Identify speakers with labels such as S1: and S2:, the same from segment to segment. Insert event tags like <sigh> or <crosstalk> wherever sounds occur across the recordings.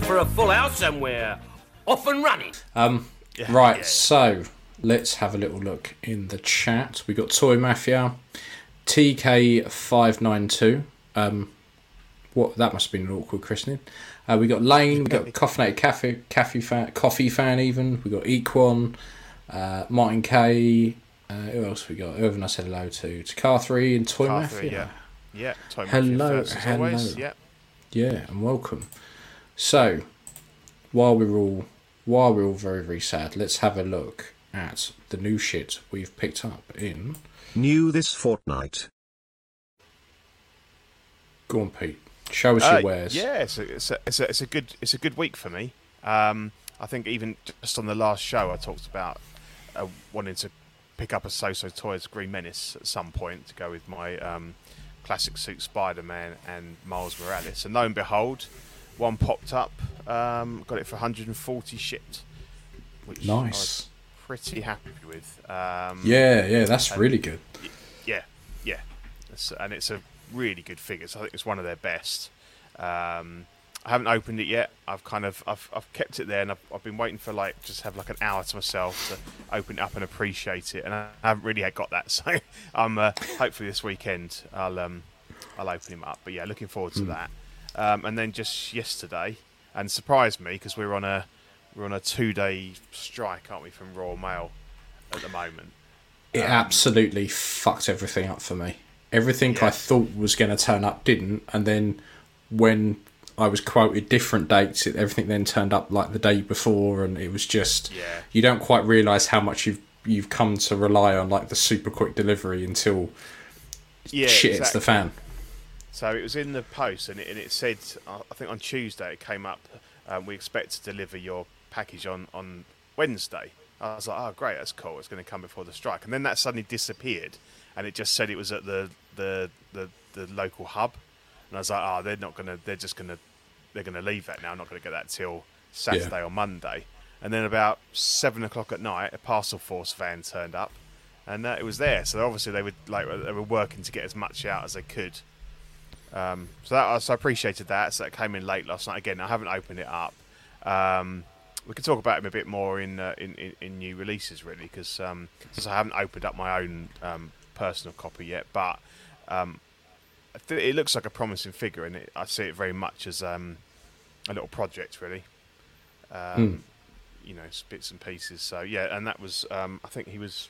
S1: Eyes for a full house somewhere. Off and running.
S2: Um, right, so let's have a little look in the chat. We got Toy Mafia, TK592. Um, what that must have been an awkward christening. Uh, we got Lane, we got <laughs> Coffinated Cafe, Cafe fan, Coffee Fan, even. We got Equan, uh, Martin K. Uh, who else we got? Who haven't I said hello to? To Car 3 and Toy
S3: Car
S2: Mafia.
S3: three, yeah. Yeah, Toy
S2: Hello,
S3: Mafia first, as always.
S2: hello.
S3: Yeah.
S2: Yeah, and welcome. So, while we're all while we're all very very sad, let's have a look at the new shit we've picked up in.
S4: New this fortnight.
S2: Go on, Pete. Show us
S3: Uh,
S2: your wares.
S3: yeah, it's a, it's, a, it's, a, it's a good it's a good week for me. Um, I think even just on the last show, I talked about uh, wanting to pick up a Soosoo Toys Green Menace at some point to go with my um, classic suit Spider-Man and Miles Morales. And lo and behold, one popped up. Um, got it for 140 shipped, which I
S2: Nice.
S3: was pretty happy with. Um,
S2: Yeah, yeah, that's really good.
S3: yeah, yeah, it's, and it's a really good figure. So I think it's one of their best. Um, I haven't opened it yet. I've kind of I've, I've kept it there, and I've, I've been waiting for like just have like an hour to myself to open it up and appreciate it. And I haven't really had got that. <laughs> So I'm uh, hopefully this weekend I'll um, I'll open him up. But yeah, looking forward to that. Um, and then just yesterday, and surprised me because we're on a we're on a two day strike, aren't we, from Royal Mail at the moment.
S2: It absolutely fucked everything up for me. Everything I thought was going to turn up didn't, and then when I was quoted different dates, it, everything then turned up like the day before, and it was just
S3: Yeah.
S2: you don't quite realise how much you've you've come to rely on like the super quick delivery until
S3: Yeah,
S2: shit hits the fan.
S3: So it was in the post, and it, and it said, I think on Tuesday it came up. Um, we expect to deliver your package on on Wednesday. I was like, oh great, that's cool. It's going to come before the strike, and then that suddenly disappeared, and it just said it was at the the the, the local hub, and I was like, oh, they're not going to, they're just going to, they're going to leave that now. I'm not going to get that till Saturday or Monday. And then about seven o'clock at night, a parcel force van turned up, and uh, it was there. So obviously they were like they were working to get as much out as they could. Um, so that so I appreciated that. So that came in late last night. Again, I haven't opened it up. Um, we can talk about him a bit more in uh, in, in, in new releases, really, because um, since I haven't opened up my own um, personal copy yet, but um, I it looks like a promising figure, and it, I see it very much as um, a little project, really. Um, You know, bits and pieces. So yeah, and that was um, I think he was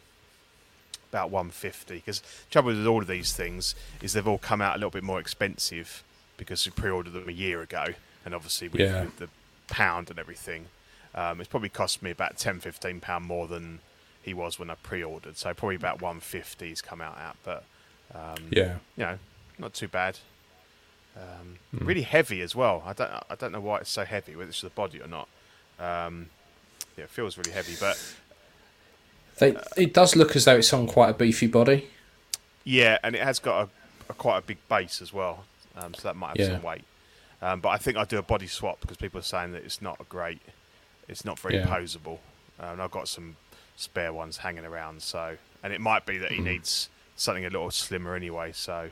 S3: about 150 because trouble with all of these things is they've all come out a little bit more expensive because we pre-ordered them a year ago and obviously with,
S2: Yeah.
S3: with the pound and everything um, it's probably cost me about 10 15 pound more than he was when I pre-ordered. So probably about 150 he's come out at but um,
S2: Yeah,
S3: you know not too bad. Um,
S2: Hmm.
S3: really heavy as well. I don't I don't know why it's so heavy whether it's the body or not. Um, yeah it feels really heavy but
S2: they, it does look as though it's on quite a beefy body.
S3: Yeah, and it has got a, a quite a big base as well, um, so that might have
S2: Yeah.
S3: some weight. Um, but I think I'll do a body swap because people are saying that it's not a great, it's not very
S2: Yeah.
S3: posable, uh, and I've got some spare ones hanging around. So, and it might be that he
S2: Hmm.
S3: needs something a little slimmer anyway. So,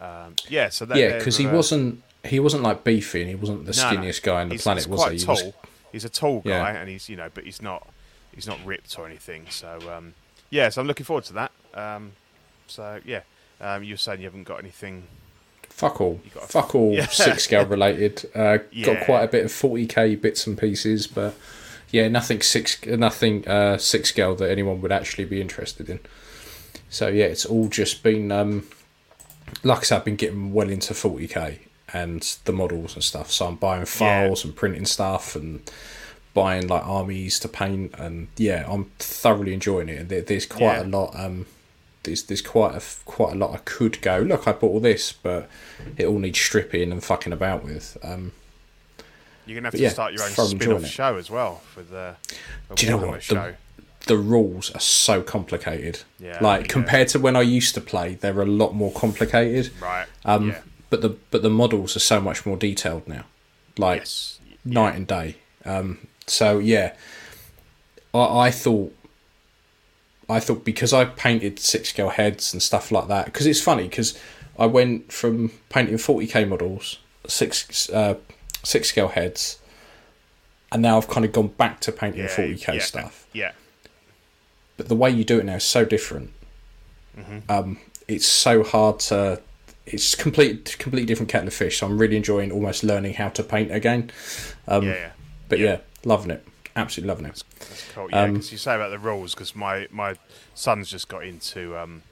S3: um, yeah, so that,
S2: yeah, because he
S3: uh,
S2: wasn't he wasn't like beefy and he wasn't the
S3: no, no.
S2: skinniest guy on the
S3: he's,
S2: planet,
S3: he's
S2: was? He
S3: tall.
S2: was-
S3: He's a tall guy,
S2: Yeah.
S3: and he's you know, but he's not he's not ripped or anything. So um, yeah, so I'm looking forward to that. Um, so yeah, um, you were saying you haven't got anything.
S2: Fuck all. Fuck all <laughs>
S3: Yeah.
S2: six scale related. Uh,
S3: Yeah.
S2: Got quite a bit of 40k bits and pieces, but yeah, nothing six nothing uh, six scale that anyone would actually be interested in. So yeah, it's all just been um, like I said, I've been getting well into 40k and the models and stuff. So I'm buying files and printing stuff and buying like armies to paint, and yeah, I'm thoroughly enjoying it. And there, there's quite
S3: Yeah.
S2: a lot. Um, there's there's quite a quite a lot I could go. Look, I bought all this, but it all needs stripping and fucking about with. Um,
S3: You're gonna have to
S2: yeah,
S3: start your own spin-off show as well for the. For
S2: Do you know what? The-
S3: Show.
S2: the rules are so complicated.
S3: Yeah,
S2: like
S3: yeah.
S2: compared to when I used to play, they're a lot more complicated.
S3: Right.
S2: Um,
S3: yeah.
S2: but the but the models are so much more detailed now, like
S3: Yes.
S2: night and day. Um, so yeah, I, I thought I thought because I painted six scale heads and stuff like that because it's funny because I went from painting forty k models, six uh, six scale heads, and now I've kind of gone back to painting
S3: Yeah.
S2: forty k
S3: yeah,
S2: stuff.
S3: Yeah.
S2: But the way you do it now is so different.
S3: Mm-hmm.
S2: Um, it's so hard to. It's complete, completely different kettle of fish. So I'm really enjoying almost learning how to paint again. Um,
S3: Yeah. Yeah.
S2: But
S3: Yeah.
S2: Loving it. Absolutely loving it.
S3: That's cool. Yeah,
S2: Um,
S3: you say about the rules, because my my son's just got into um,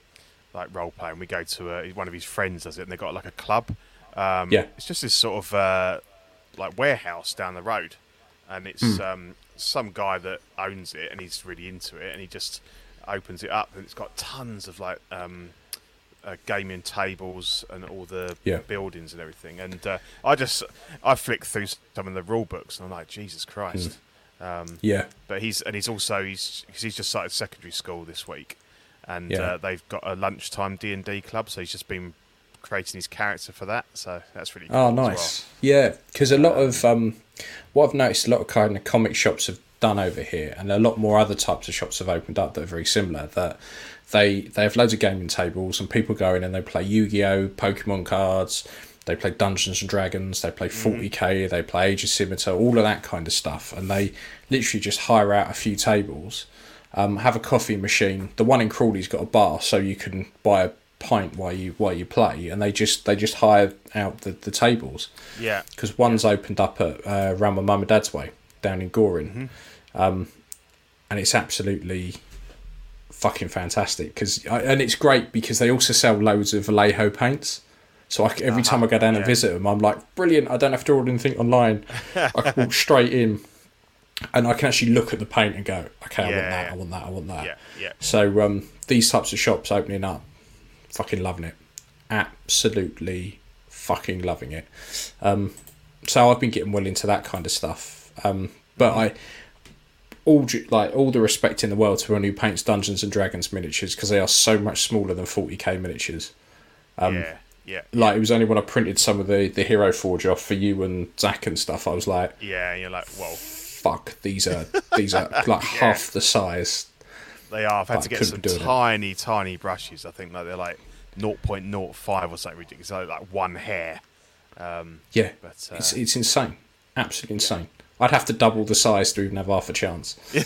S3: like role playing. We go to uh, one of his friends does it, and they got like a club. Um,
S2: Yeah.
S3: it's just this sort of uh, like warehouse down the road, and it's um, some guy that owns it, and he's really into it, and he just opens it up, and it's got tons of like. Um, uh, gaming tables and all the
S2: Yeah.
S3: buildings and everything, and uh, I just I flicked through some of the rule books and I'm like, Jesus Christ! Um,
S2: Yeah.
S3: but he's and he's also he's cause he's just started secondary school this week, and
S2: Yeah.
S3: uh, they've got a lunchtime D and D club, so he's just been creating his character for that. So that's really cool
S2: Oh,
S3: as well.
S2: nice. Yeah, because a lot of um, what I've noticed, a lot of kind of comic shops have done over here, and a lot more other types of shops have opened up that are very similar. That they they have loads of gaming tables, and people go in and they play Yu Gi Oh, Pokemon cards. They play Dungeons and Dragons. They play 40k. They play Age of Sigmar. All of that kind of stuff, and they literally just hire out a few tables. Um, have a coffee machine. The one in Crawley's got a bar, so you can buy a pint while you while you play, and they just they just hire out the, the tables
S3: Yeah,
S2: because one's opened up at uh, around my mum and dad's way down in Goring, um, and it's absolutely fucking fantastic. Because and it's great because they also sell loads of Vallejo paints. So I every time I go down and
S3: yeah.
S2: visit them, I'm like, brilliant! I don't have to order anything online. <laughs> I can walk straight in, and I can actually look at the paint and go, okay, I want that. I want that, I want that.
S3: yeah, yeah.
S2: So um, these types of shops opening up, fucking loving it, absolutely fucking loving it. Um, so I've been getting well into that kind of stuff. Um, but I all like all the respect in the world to anyone who paints Dungeons and Dragons miniatures because they are so much smaller than 40k miniatures.
S3: yeah, yeah,
S2: Like it was only when I printed some of the the Hero Forge off for you and Zach and stuff, I was like,
S3: yeah. You're like, well,
S2: fuck, these are <laughs> these are like half the size.
S3: they are. I've had
S2: But
S3: to get some
S2: doing it.
S3: tiny, tiny brushes. I think like they're like 0.05 or something ridiculous, like, like one hair.
S2: Yeah,
S3: But, uh,
S2: it's it's insane, absolutely insane. I'd have to double the size to even have half a chance. <laughs>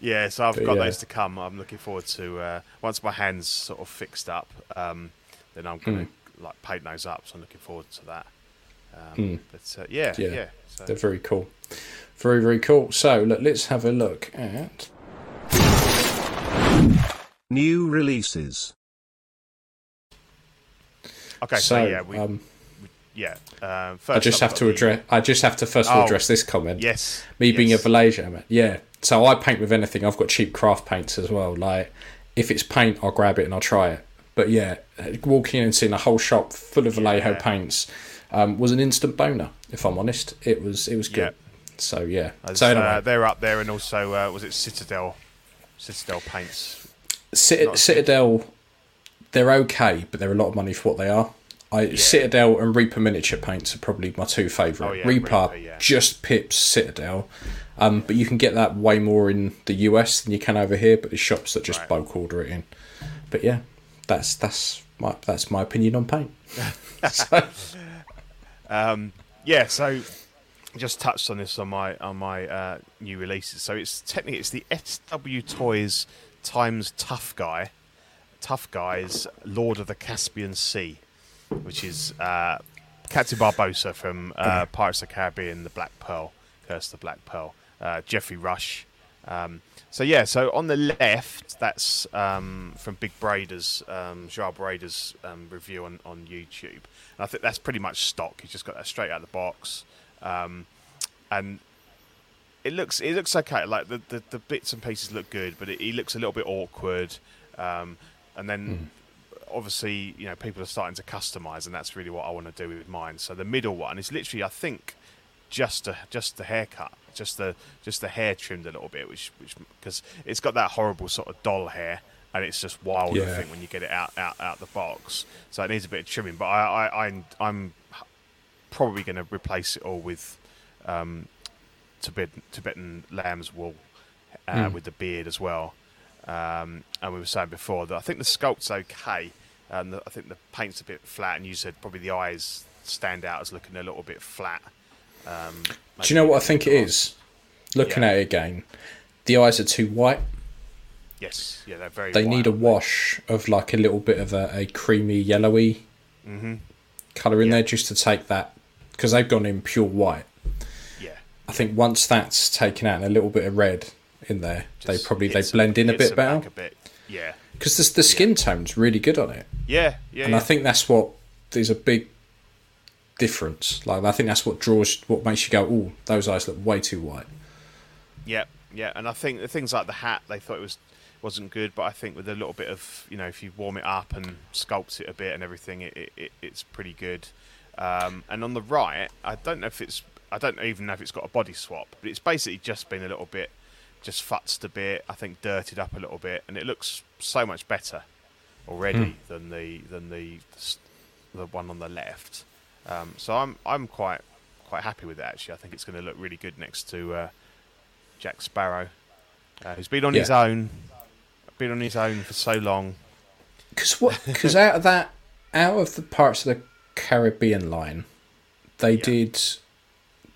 S3: Yeah, so I've got
S2: yeah.
S3: those to come. I'm looking forward to uh, once my hands sort of fixed up. Um, then I'm going to
S2: Hmm.
S3: like paint those up. So I'm looking forward to that. Um, But uh, yeah,
S2: Yeah.
S3: yeah. So,
S2: They're very cool, very very cool. So look, let's have a look at
S4: New releases.
S3: okay, so,
S2: so.
S3: yeah, we,
S2: um,
S3: yeah. Um, first
S2: I just have to
S3: the-
S2: address. I just have to first of all
S3: Oh,
S2: address this comment.
S3: Yes,
S2: Me being a
S3: yes.
S2: Malaysia man. Yeah. So I paint with anything. I've got cheap craft paints as well. Like if it's paint, I'll grab it and I'll try it. But yeah, walking in and seeing a whole shop full of Vallejo
S3: Yeah.
S2: paints um, was an instant boner. If I'm honest, it was it was
S3: Yeah.
S2: good. So yeah.
S3: As,
S2: so anyway,
S3: uh, they're up there, and also uh, was it Citadel? Citadel paints.
S2: Cit- Citadel, they're okay, but they're a lot of money for what they are. I Citadel and Reaper miniature paints are probably my two favourite.
S3: Oh, yeah,
S2: Reaper,
S3: Reaper, yeah.
S2: just pips Citadel, um, but you can get that way more in the US than you can over here. But there's shops that just
S3: Right.
S2: bulk order it in. But yeah, that's that's my that's my opinion on paint. <laughs> <laughs> so,
S3: Yeah, so just touched on this on my on my uh, new releases. So it's technically it's the SW Toys times Tough Guy, Tough Guys Lord of the Caspian Sea, which is uh, Captain Barbossa from uh, Pirates of the Caribbean, The Black Pearl, Curse of the Black Pearl, uh, Geoffrey Rush. Um, so yeah, so on the left, that's um, from Big Brader's, um, Gerard Brader's um, review on, on YouTube. And I think that's pretty much stock. He's just got that straight out of the box. Um, and it looks it looks okay. Like the, the, the bits and pieces look good, but it, he looks a little bit awkward. Um, and then obviously, you know, people are starting to customize, and that's really what I want to do with mine. So the middle one is literally, I think, just a just the haircut, just the just the hair trimmed a little bit, which which because it's got that horrible sort of doll hair. And it's just wild, I think, when you get it out, out, out the box. So it needs a bit of trimming. But I, I, I'm, I'm probably going to replace it all with um, Tibetan, Tibetan lamb's wool uh,
S2: Mm.
S3: with the beard as well. Um, and we were saying before that I think the sculpt's okay. and the, I think the paint's a bit flat, and you said probably the eyes stand out as looking a little bit flat. Um,
S2: Do you know what I think it is? Looking
S3: Yeah.
S2: at it again, the eyes are too white.
S3: Yes, yeah, they're very.
S2: They need a
S3: white.
S2: wash of like a little bit of a, a creamy yellowy colour in
S3: Yeah.
S2: there just to take that because they've gone in pure white.
S3: Yeah,
S2: I think once that's taken out and a little bit of red in there, they probably they blend in a bit better
S3: A bit. Yeah,
S2: because the, the skin tone's really good on it,
S3: yeah, yeah.
S2: and
S3: yeah.
S2: I think that's what there's a big difference. Like I think that's what draws, what makes you go, oh, those eyes look way too white.
S3: Yeah, yeah, and I think the things like the hat they thought it was wasn't good, but I think with a little bit of you know if you warm it up and sculpt it a bit and everything, it, it, it it's pretty good. Um, and on the right, I don't know if it's I don't even know if it's got a body swap, but it's basically just been a little bit just futzed a bit. I think dirtied up a little bit, and it looks so much better already than the than the the one on the left. Um, so I'm I'm quite quite happy with it actually. I think it's going to look really good next to uh, Jack Sparrow, uh, who's been on his own, been on his own for so long.
S2: Because what? <laughs> Because out of that, out of the Pirates of the Caribbean line, they
S3: Yeah.
S2: did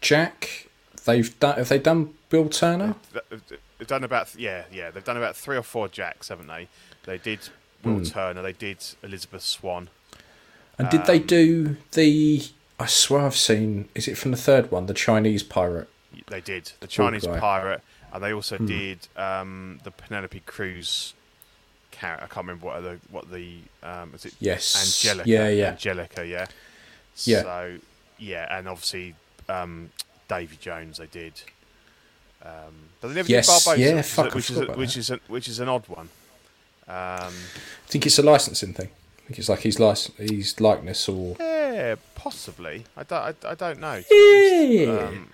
S2: Jack. They've done. Have they done Bill Turner?
S3: They've done about yeah yeah they've done about three or four Jacks, haven't they? They did Will
S2: Hmm.
S3: Turner, they did Elizabeth Swann.
S2: And did they
S3: Um,
S2: do the? I swear I've seen. Is it from the third one, the Chinese pirate?
S3: They did the Chinese
S2: guy.
S3: pirate, and they
S2: Hmm.
S3: also did um, the Penelope Cruz character. I can't remember what the what the um, is it
S2: Yes.
S3: Angelica.
S2: Yeah, yeah.
S3: Angelica, yeah.
S2: Yeah.
S3: So yeah, and obviously um, Davy Jones they did. Um, but they never
S2: Yes,
S3: did Barbossa,
S2: yeah,
S3: which is
S2: fuck,
S3: which is a, which
S2: that.
S3: is a, which is an odd one. Um,
S2: I think it's a licensing thing. I think it's like his license, his likeness, or
S3: yeah, possibly. I don't. I, I don't know. to be honest. Um,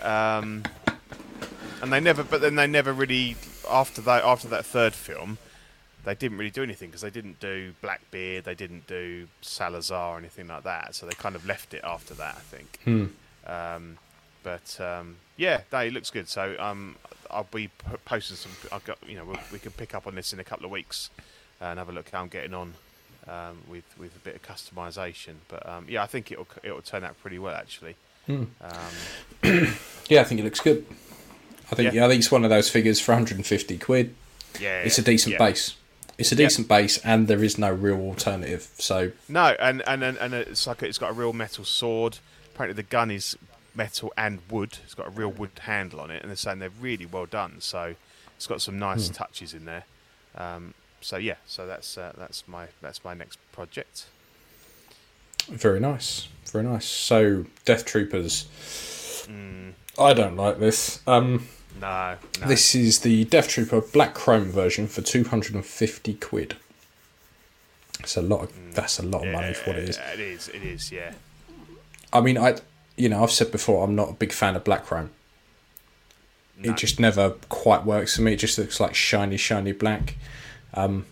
S3: <laughs> um, and they never, but then they never really after that after that third film, they didn't really do anything because they didn't do Blackbeard, they didn't do Salazar or anything like that. So they kind of left it after that, I think.
S2: Hmm.
S3: Um, but um, yeah, no, it looks good. So um, I'll be posting some. I've got you know we'll, we can pick up on this in a couple of weeks and have a look how I'm getting on um, with with a bit of customization. But um, yeah, I think it'll it'll turn out pretty well actually.
S2: Hmm.
S3: Um, <clears throat>
S2: yeah, I think it looks good. I think
S3: Yeah.
S2: yeah. I think it's one of those figures for 150 quid.
S3: yeah,
S2: It's a decent
S3: yeah.
S2: base. It's a
S3: Yeah.
S2: decent base, and there is no real alternative. So
S3: No, and and and, and it's like it's got a real metal sword. Apparently, the gun is metal and wood. It's got a real wood handle on it, and they're saying they're really well done. So it's got some nice touches in there. Um, so yeah, so that's uh, that's my that's my next project.
S2: Very nice, very nice. So, Death Troopers. I don't like this. Um,
S3: No, no.
S2: This is the Death Trooper Black Chrome version for two hundred and fifty quid. It's a lot. Of, that's a lot of money for what it is.
S3: Yeah, it is. It is. Yeah.
S2: I mean, I, you know, I've said before, I'm not a big fan of Black Chrome.
S3: No.
S2: It just never quite works for me. It just looks like shiny, shiny black. Um,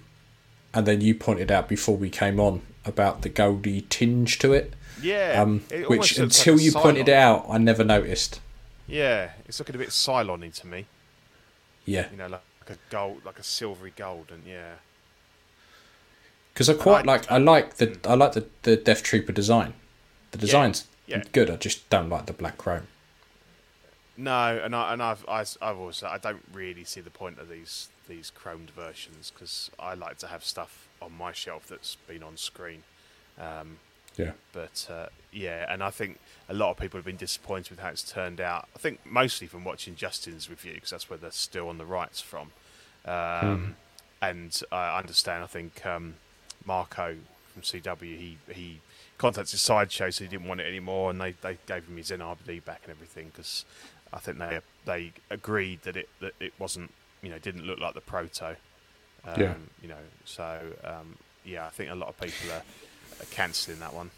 S2: and then you pointed out before we came on about the goldy tinge to it,
S3: Yeah.
S2: um,
S3: it
S2: which until
S3: like
S2: you pointed it out, I never noticed.
S3: Yeah, it's looking a bit Cylon-y to me.
S2: Yeah,
S3: You know, like, like a gold, like a silvery gold, and Yeah.
S2: because I quite
S3: like-
S2: like. I like the. I like the the Death Trooper design. The design's
S3: yeah.
S2: good. I just don't like the black chrome.
S3: No, and I and I've I, I've always said I don't really see the point of these these chromed versions because I like to have stuff on my shelf that's been on screen. Um,
S2: Yeah.
S3: but uh, yeah, and I think a lot of people have been disappointed with how it's turned out. I think mostly from watching Justin's review because that's where they're still on the rights from. Um, And I understand. I think um, Marco from CW he he contacted Sideshow, so he didn't want it anymore, and they, they gave him his NRD back and everything because I think they they agreed that it that it wasn't you know didn't look like the proto. Um,
S2: Yeah.
S3: You know, so um, yeah, I think a lot of people are cancelling that one.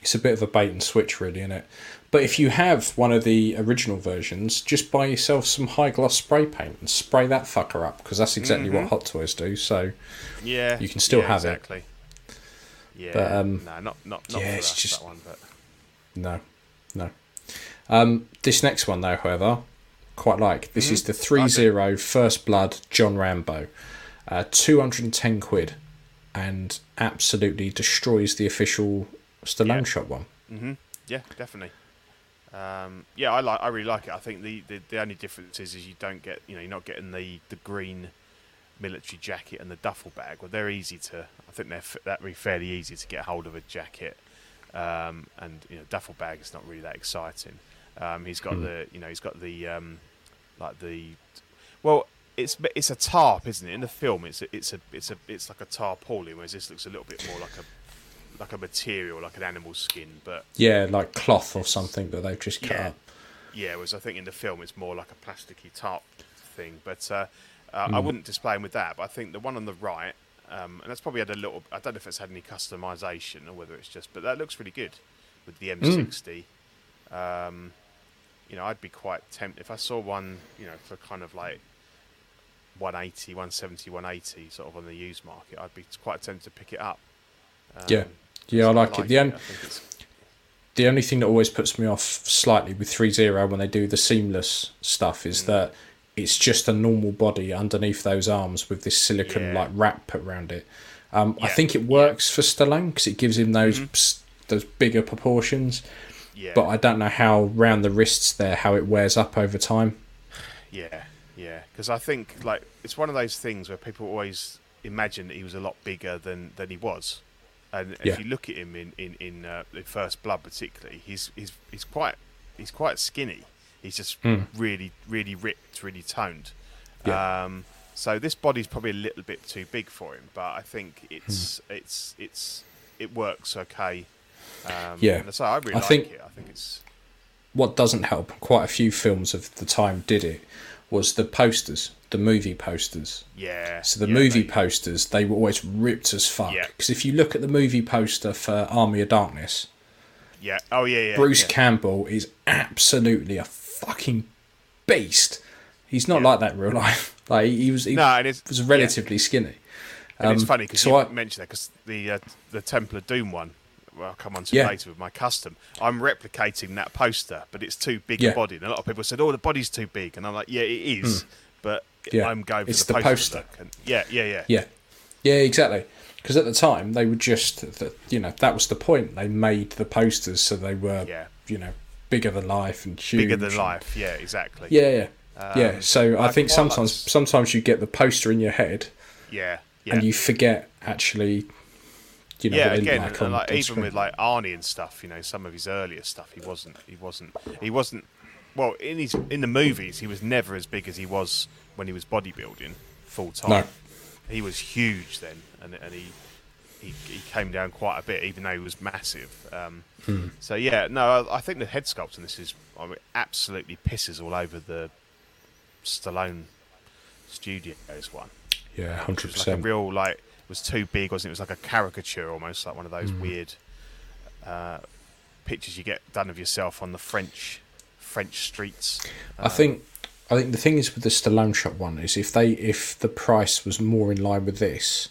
S2: It's a bit of a bait and switch, really, isn't it? But if you have one of the original versions, just buy yourself some high gloss spray paint and spray that fucker up because that's exactly what Hot Toys do. So
S3: Yeah,
S2: You can still
S3: yeah,
S2: have it.
S3: exactly. Yeah,
S2: But, um,
S3: no, not not not
S2: yeah, it's
S3: us,
S2: just-
S3: that one, but
S2: no, no. Um, this next one, though, however, quite like. This is the 3 0 First Blood John Rambo. Uh, 210 quid and absolutely destroys the official Stallone
S3: Yeah.
S2: shot one.
S3: Yeah, definitely. Um, yeah, I like. I really like it. I think the, the, the only difference is, is you don't get you know you're not getting the, the green military jacket and the duffel bag. Well, they're easy to. I think they're that'd be fairly easy to get hold of a jacket, um, and you know duffel bag is not really that exciting. Um, he's got the you know he's got the um, like the well it's it's a tarp, isn't it? In the film, it's a, it's a it's a it's like a tarpaulin, whereas this looks a little bit more like a like a material, like an animal skin, but
S2: Yeah, like cloth or something that they've just cut
S3: Yeah.
S2: up.
S3: yeah, whereas I think in the film it's more like a plasticky tarp thing. But uh, uh, I wouldn't display him with that. But I think the one on the right, um, and that's probably had a little. I don't know if it's had any customization or whether it's just, but that looks really good with the M60. Um, you know, I'd be quite tempted if I saw one, you know, for kind of like 180, 170, 180, sort of on the used market. I'd be quite tempted to pick it up. Um,
S2: Yeah. Yeah, I like it. The, on-
S3: I think it's
S2: the only thing that always puts me off slightly with 3.0 when they do the seamless stuff is that it's just a normal body underneath those arms with this silicon
S3: Yeah.
S2: like wrap around it. Um, I think it works for Stallone because it gives him those s- those bigger proportions,
S3: yeah.
S2: but I don't know how round the wrists there how it wears up over time.
S3: Yeah, yeah. Because I think like it's one of those things where people always imagine that he was a lot bigger than than he was, and
S2: Yeah.
S3: if you look at him in in in, uh, in First Blood particularly, he's he's he's quite he's quite skinny. He's just really really ripped, really toned.
S2: Yeah.
S3: Um, so this body's probably a little bit too big for him, but I think it's it's it's it works okay. Um,
S2: Yeah.
S3: so I really
S2: I
S3: like
S2: think-
S3: it. I think it's
S2: What doesn't help, quite a few films of the time did it, was the posters, the movie posters.
S3: yeah.
S2: So the
S3: yeah,
S2: movie
S3: they-
S2: posters, they were always ripped as fuck.
S3: Yeah.
S2: Because if you look at the movie poster for Army of Darkness,
S3: yeah. Oh yeah, yeah.
S2: Bruce
S3: yeah.
S2: Campbell is absolutely a fucking beast. He's not
S3: Yeah.
S2: like that in real <laughs> life. Like he was, he
S3: No, it's-
S2: was relatively skinny.
S3: And it's
S2: Um,
S3: funny because
S2: so
S3: you
S2: I-
S3: mentioned that because the uh, the Temple of Doom one, well, I'll come on to
S2: Yeah.
S3: later with my custom. I'm replicating that poster, but it's too big
S2: Yeah.
S3: a body. And a lot of people said, "Oh, the body's too big," and I'm like, "Yeah, it is," but
S2: Hmm. Yeah.
S3: I'm going for
S2: It's
S3: the,
S2: the
S3: poster.
S2: poster.
S3: And yeah, yeah, yeah,
S2: Yeah, yeah, exactly. Because at the time they were just, that you know, that was the point. They made the posters so they were,
S3: Yeah.
S2: you know, bigger than life and huge.
S3: bigger than life. Yeah, exactly.
S2: Yeah, yeah, yeah.
S3: Um,
S2: So I
S3: I
S2: think sometimes, sometimes you get the poster in your head
S3: yeah, yeah.
S2: and you forget actually, you know,
S3: yeah, again, and
S2: on,
S3: like
S2: on
S3: even with like Arnie and stuff, you know, some of his earlier stuff, he wasn't, he wasn't, he wasn't. Well, in his in the movies, he was never as big as he was when he was bodybuilding full time.
S2: No.
S3: He was huge then, and and he, he he came down quite a bit, even though he was massive. Um,
S2: Hmm.
S3: So yeah, no, I, I think the head sculpt in this is I mean, absolutely pisses all over the Stallone Studios one.
S2: yeah, hundred
S3: was like
S2: percent.
S3: real like was too big, wasn't it? It was like a caricature almost, like one of those
S2: Mm.
S3: weird uh, pictures you get done of yourself on the French French streets.
S2: I think, I think the thing is with the Stallone shot one is if they, if the price was more in line with this,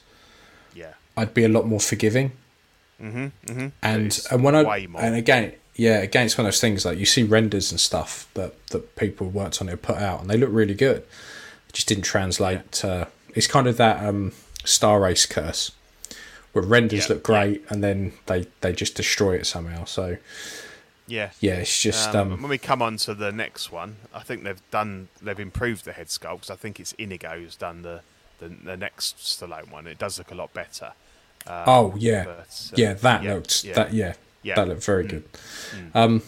S3: Yeah.
S2: I'd be a lot more forgiving.
S3: Mm-hmm. Mm-hmm.
S2: and and when I
S3: more.
S2: and again yeah again it's one of those things like you see renders and stuff that that people worked on it put out and they look really good it just didn't translate uh, it's kind of that um Star Ace curse where renders
S3: Yeah,
S2: look great and then they they just destroy it somehow so
S3: yeah.
S2: yeah it's just
S3: Um,
S2: um,
S3: when we come on to the next one, I think they've done they've improved the head sculpt I think it's Inigo who's done the, the the next Stallone one. It does look a lot better. Um,
S2: oh yeah
S3: but, uh,
S2: yeah that
S3: yeah,
S2: looked
S3: yeah.
S2: that yeah,
S3: Yeah.
S2: that looked very good
S3: Um,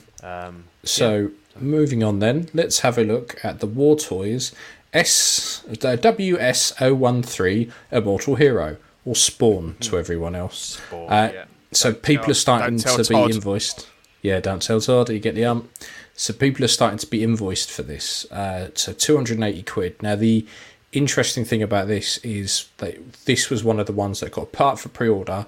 S2: So moving on then, let's have a look at the War Toys S the WS013 Immortal Hero or Spawn to everyone else.
S3: Spawn,
S2: Uh,
S3: yeah.
S2: so people
S3: tell-
S2: are starting
S3: don't
S2: to be invoiced. Yeah, don't tell Todd. You get the um. So people are starting to be invoiced for this. Uh, so two hundred and eighty quid. Now the interesting thing about this is that this was one of the ones that got part for pre-order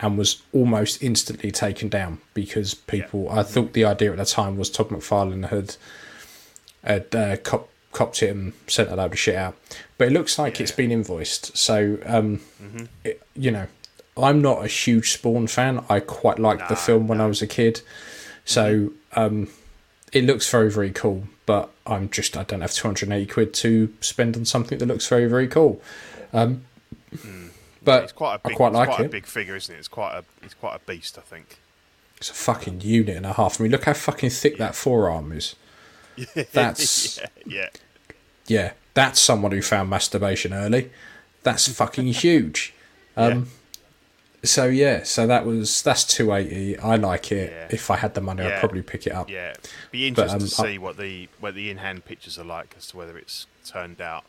S2: and was almost instantly taken down because people. I thought the idea at the time was Todd McFarlane had had uh, cop, copped it and sent a load of shit out. But it looks like it's been invoiced. So, um,
S3: Mm-hmm.
S2: it, you know, I'm not a huge Spawn fan. I quite liked the film when I was a kid. So,
S3: Mm-hmm.
S2: um, it looks very, very cool. But I'm just, I don't have 280 quid to spend on something that looks very, very cool. Um, but
S3: It's quite a big,
S2: I quite
S3: it's
S2: like
S3: quite
S2: it.
S3: a big figure, isn't it? It's quite a, it's quite a beast, I think.
S2: It's a fucking unit and a half. I mean, look how fucking thick that forearm is. <laughs> That's
S3: yeah, yeah.
S2: yeah, that's someone who found masturbation early. That's <laughs> fucking huge. Um, So yeah, so that was that's two eighty. I like it.
S3: Yeah.
S2: If I had the money, I'd probably pick it up.
S3: Yeah, be interesting
S2: um,
S3: to
S2: I-
S3: see what the what the in-hand pictures are like as to whether it's turned out,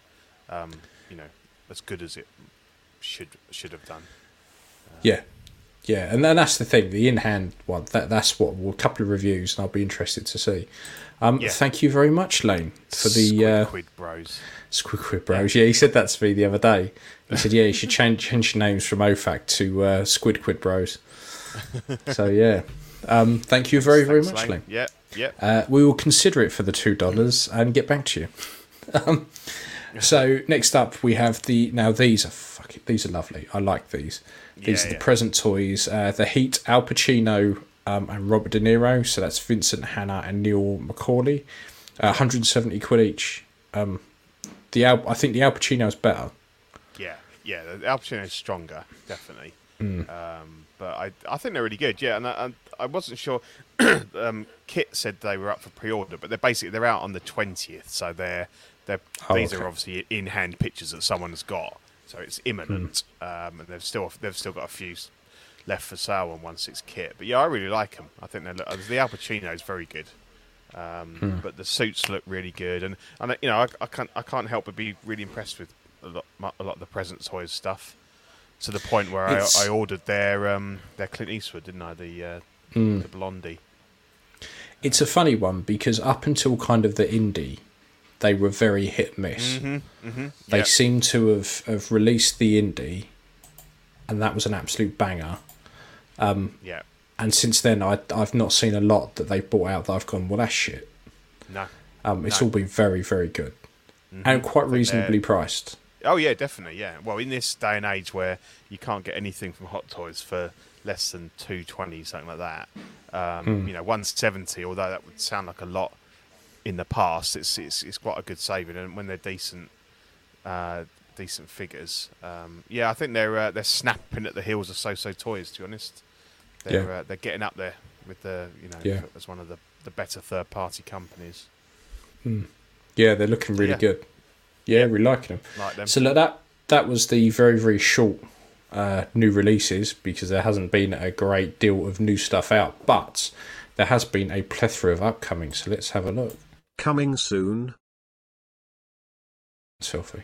S3: um, you know, as good as it should should have done.
S2: Yeah, yeah, and then that's the thing. The in hand one. That that's what well, a couple of reviews, and I'll be interested to see. Um,
S3: Yeah.
S2: Thank you very much, Lane, for the
S3: Squid
S2: uh,
S3: Quid Bros.
S2: Squidquid Bros. Yeah, he said that to me the other day. He said, "Yeah, you should <laughs> change change your names from OFAC to uh, Squidquid Bros." <laughs> so yeah, um, thank you very very
S3: Thanks,
S2: much, Lane.
S3: Yeah, yeah.
S2: Uh, we will consider it for the two dollars and get back to you. <laughs> Um, so next up we have the now these are fucking these are lovely. I like these. These
S3: Yeah,
S2: are the present toys. Uh, the Heat, Al Pacino um, and Robert De Niro. So that's Vincent Hanna and Neil McCauley. Uh, 170 quid each. Um, the Al, I think the Al Pacino's better.
S3: Yeah, yeah, the Al Pacino is stronger, definitely.
S2: Mm.
S3: Um, but I, I think they're really good. Yeah, and I, and I wasn't sure. <clears throat> um, Kit said they were up for pre-order, but they're basically they're out on the twentieth, so they're they're
S2: Oh,
S3: these
S2: okay.
S3: are obviously in-hand pictures that someone has got, so it's imminent.
S2: Hmm.
S3: Um, and they've still they've still got a few left for sale on one six kit. But yeah, I really like them. I think they look, the Al Pacino is very good. Um,
S2: Hmm.
S3: But the suits look really good, and and you know I, I can't I can't help but be really impressed with a lot a lot of the present toys stuff. To the point where I, I ordered their um, their Clint Eastwood, didn't I? The uh,
S2: Hmm.
S3: the Blondie.
S2: It's a funny one because up until kind of the indie, they were very hit miss.
S3: Mm-hmm.
S2: They
S3: yeah.
S2: seem to have, have released the indie, and that was an absolute banger.
S3: Yeah.
S2: And since then, I, I've not seen a lot that they've brought out that I've gone, well, that's shit.
S3: No.
S2: Um, it's
S3: No.
S2: all been very, very good. And quite reasonably
S3: they're-
S2: priced.
S3: Oh yeah, definitely. Yeah. Well, in this day and age where you can't get anything from Hot Toys for less than two twenty, something like that. Um,
S2: Hmm.
S3: You know, one seventy. Although that would sound like a lot in the past, it's it's, it's quite a good saving, and when they're decent, uh, decent figures. Um, yeah, I think they're uh, they're snapping at the heels of Soosoo Toys. To be honest, they're
S2: Yeah.
S3: uh, they're getting up there with the you know
S2: Yeah.
S3: as one of the the better third party companies.
S2: Yeah, they're looking really
S3: Yeah.
S2: good. Yeah, we like them.
S3: Like them.
S2: So look, that that was the very, very short uh, new releases because there hasn't been a great deal of new stuff out, but there has been a plethora of upcoming. So let's have a look.
S4: Coming soon.
S2: Selfie.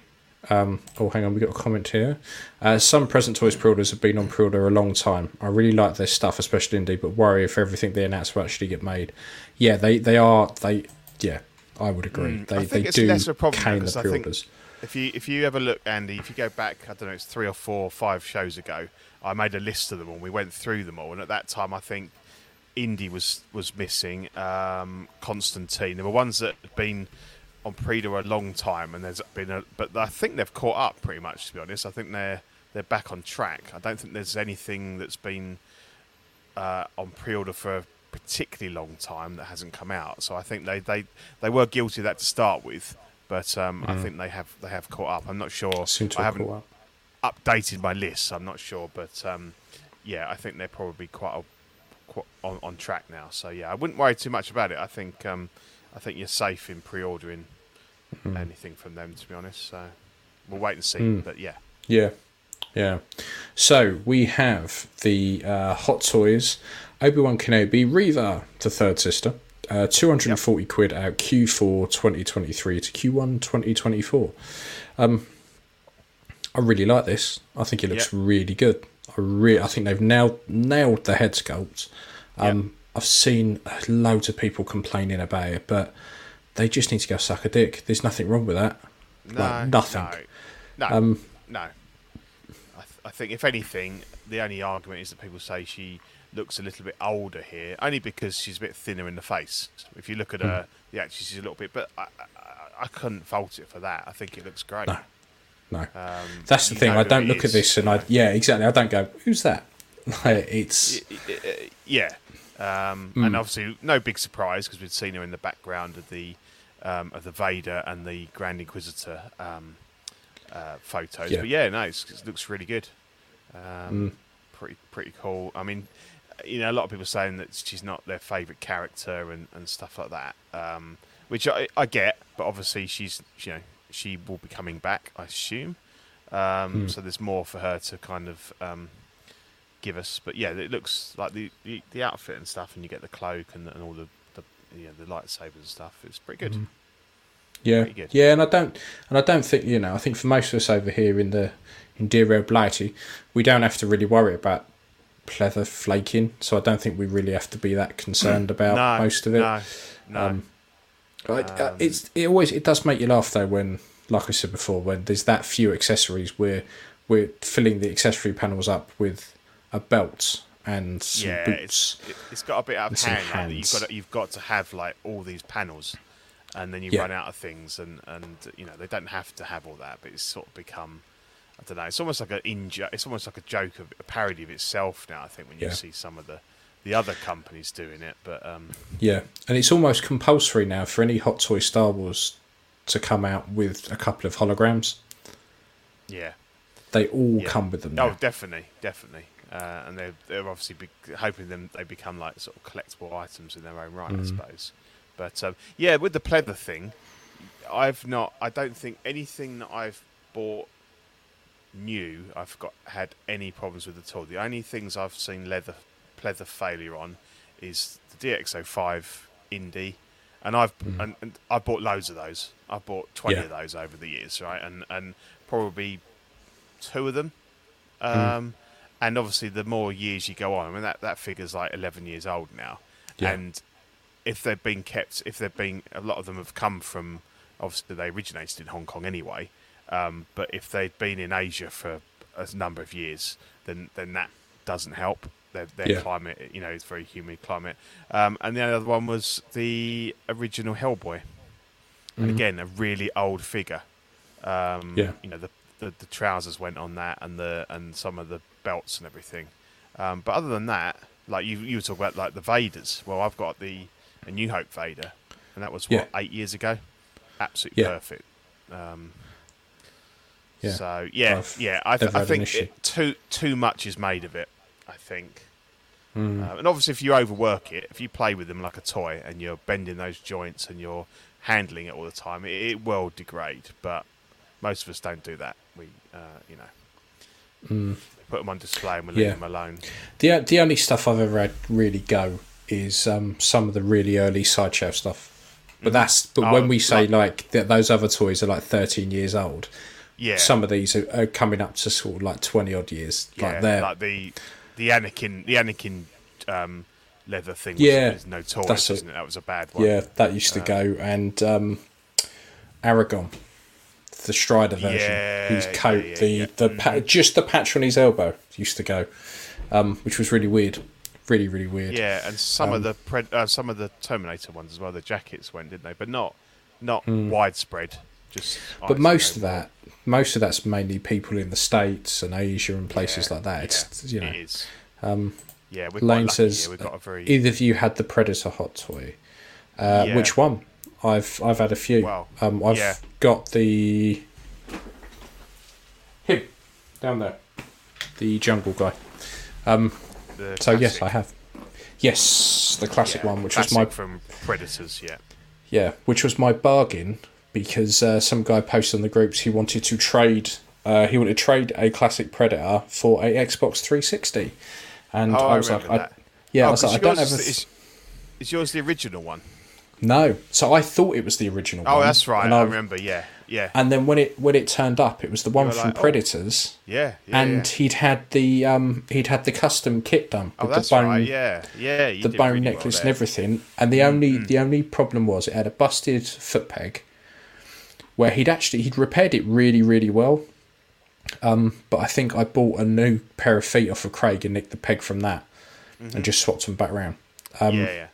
S2: Um, oh, hang on, we got a comment here. Uh, some present toys pre-orders have been on pre-order a long time. I really like their stuff, especially indie, but worry if everything they announce will actually get made. Yeah, they they are they. Yeah, I would agree.
S3: Mm,
S2: they
S3: I
S2: they
S3: think it's
S2: do
S3: less of a problem
S2: cane the
S3: because I think-
S2: pre-orders.
S3: If you if you ever look, Andy, if you go back, I don't know, it's three or four, or five shows ago, I made a list of them all. We went through them all, and at that time, I think Indy was was missing. Um, Constantine. There were ones that had been on pre-order a long time, and there's been a, but I think they've caught up pretty much. To be honest, I think they're they're back on track. I don't think there's anything that's been uh, on pre-order for a particularly long time that hasn't come out. So I think they they, they were guilty of that to start with, but um, I think they have they have caught up. I'm not sure.
S2: Mm.
S3: I
S2: have
S3: haven't
S2: up.
S3: updated my list. I'm not sure, but um, yeah, I think they're probably quite, a, quite on, on track now. So yeah, I wouldn't worry too much about it. I think um, I think you're safe in pre-ordering
S2: Hmm.
S3: anything from them. To be honest, so we'll wait and see.
S2: Hmm.
S3: But yeah,
S2: Yeah, yeah. So we have the uh, Hot Toys Obi Wan Kenobi Reva, the third sister. Uh, 240 quid out Q4 2023 to Q1 2024. Um, I really like this. I think it looks
S3: Yeah.
S2: really good. I really, I think they've nailed nailed the head sculpt. Um, I've seen loads of people complaining about it, but they just need to go suck a dick. There's nothing wrong with that.
S3: No,
S2: Like, nothing.
S3: No, no,
S2: Um,
S3: no. I, th- I think if anything, the only argument is that people say she looks a little bit older here, only because she's a bit thinner in the face. If you look at
S2: Hmm.
S3: her, the actress she's a little bit, but I, I, I couldn't fault it for that. I think it looks great.
S2: No. No,
S3: Um,
S2: that's the thing. I don't look at this and I yeah exactly. I don't go who's that. <laughs> It's
S3: yeah, um,
S2: Hmm.
S3: and obviously no big surprise because we'd seen her in the background of the um, of the Vader and the Grand Inquisitor um, uh, photos.
S2: Yeah.
S3: But yeah, no, it's, it looks really good. Um, Pretty pretty cool. I mean, you know, a lot of people saying that she's not their favourite character and, and stuff like that, um, which I, I get. But obviously, she's you know she will be coming back, I assume. Um, So there's more for her to kind of um, give us. But yeah, it looks like the, the, the outfit and stuff, and you get the cloak and, and all the you know, the lightsabers and stuff. It's pretty good.
S2: Yeah,
S3: Pretty good.
S2: yeah, and I don't, and I don't think you know. I think for most of us over here in the in Dear Red Blighty, we don't have to really worry about pleather flaking. So I don't think we really have to be that concerned <clears throat> about
S3: no,
S2: most of it.
S3: No, no.
S2: Um, I- uh, it's it always it does make you laugh though when, like I said before, when there's that few accessories where we're filling the accessory panels up with a belt and some
S3: yeah,
S2: boots.
S3: it's it, it's got a bit out of hand. Like, you've got to, you've got to have like all these panels, and then you
S2: Yeah.
S3: run out of things, and and you know they don't have to have all that, but it's sort of become. I don't know. It's almost like an in It's almost like a joke of a parody of itself now. I think when you
S2: Yeah.
S3: see some of the the other companies doing it, but um,
S2: Yeah, and it's almost compulsory now for any Hot Toy Star Wars to come out with a couple of holograms.
S3: yeah,
S2: They all
S3: Yeah.
S2: come with them.
S3: Oh, definitely, definitely. Uh, and they're they're obviously be- hoping them they become like sort of collectible items in their own right, I
S2: Mm.
S3: suppose. But um, yeah, with the pleather thing, I've not. I don't think anything that I've bought new I've got had any problems with at all. The only things I've seen leather pleather failure on is the DX05 Indie, and I've and, and I bought loads of those. I've bought twenty
S2: Mm. Yeah.
S3: of those over the years, right? And and probably two of them.
S2: Hmm.
S3: Um, And obviously, the more years you go on, I mean that that figure's like eleven years old now,
S2: Yeah.
S3: and if they've been kept, if they've been, a lot of them have come from, obviously they originated in Hong Kong anyway. Um, but if they'd been in Asia for a number of years, then then that doesn't help. Their, their
S2: Yeah.
S3: climate, you know, it's very humid climate. Um, and the other one was the original Hellboy, and again a really old figure. Um,
S2: Yeah.
S3: you know the, the the trousers went on that, and the and some of the belts and everything. Um, but other than that, like you you were talking about like the Vaders. Well, I've got the a New Hope Vader, and that was what
S2: Yeah.
S3: eight years ago. Absolutely
S2: Yeah.
S3: perfect. Um,
S2: Yeah.
S3: So yeah,
S2: I've
S3: yeah. I, th- I think it, too too much is made of it. I think.
S2: Hmm.
S3: Uh, and obviously, if you overwork it, if you play with them like a toy and you're bending those joints and you're handling it all the time, it, it will degrade. But most of us don't do that. We, uh, you know, put them on display and we leave.
S2: Yeah.
S3: them alone.
S2: The the only stuff I've ever had really go is um, some of the really early sideshow stuff. But that's but
S3: Oh,
S2: when we say
S3: like-
S2: like, that those other toys are like thirteen years old,
S3: Yeah,
S2: some of these are, are coming up to sort of like twenty odd years.
S3: yeah,
S2: like they're
S3: like the the Anakin the Anakin um, leather thing. Was,
S2: Yeah,
S3: was notorious,
S2: that's it.
S3: That was a bad one.
S2: yeah, that used to go and um, Aragorn, the Strider version,
S3: Yeah,
S2: his coat,
S3: yeah,
S2: the
S3: yeah.
S2: the pa- just the patch on his elbow used to go, um, which was really weird, really really weird.
S3: Yeah, and some
S2: Um,
S3: of the pred- uh, some of the Terminator ones as well. The jackets went, didn't they? But not not
S2: Hmm.
S3: widespread. Just
S2: But most of that, most of that's mainly people in the states and Asia and places like that. It's you know,
S3: it
S2: um,
S3: Yeah,
S2: Lane says
S3: here. We've got a very
S2: either of you had the Predator hot toy. Uh. Which one? I've I've had a few.
S3: Well,
S2: um, I've
S3: yeah.
S2: got the him down there, the jungle guy. Um,
S3: the
S2: so yes. I have. Yes, the classic
S3: Yeah,
S2: one, which
S3: classic
S2: was my
S3: from Predators. Yeah,
S2: Yeah, which was my bargain because uh, some guy posted on the groups he wanted to trade. Uh, he wanted to trade a classic Predator for a Xbox 360, and
S3: Oh,
S2: I
S3: I
S2: was like,
S3: remember
S2: I, yeah, I
S3: Oh,
S2: was like, I
S3: 'cause
S2: don't have. A,
S3: is, is yours the original one?
S2: No, so I thought it was the original.
S3: Oh,
S2: one,
S3: that's right.
S2: and
S3: I remember. Yeah, yeah,
S2: And then when it when it turned up, it was the one from
S3: like, oh.
S2: Predators,
S3: yeah. yeah
S2: and
S3: yeah.
S2: he'd had the um he'd had the custom kit done
S3: oh,
S2: with
S3: that's
S2: the bone
S3: right. Yeah, yeah.
S2: The bone
S3: really well
S2: necklace and.
S3: Mm,
S2: everything. And the only the only problem was it had a busted foot peg, where he'd actually he'd repaired it really really well. Um, but I think I bought a new pair of feet off of Craig and nicked the peg from that,
S3: Mm-hmm.
S2: and just swapped them back round. Um,
S3: yeah, yeah.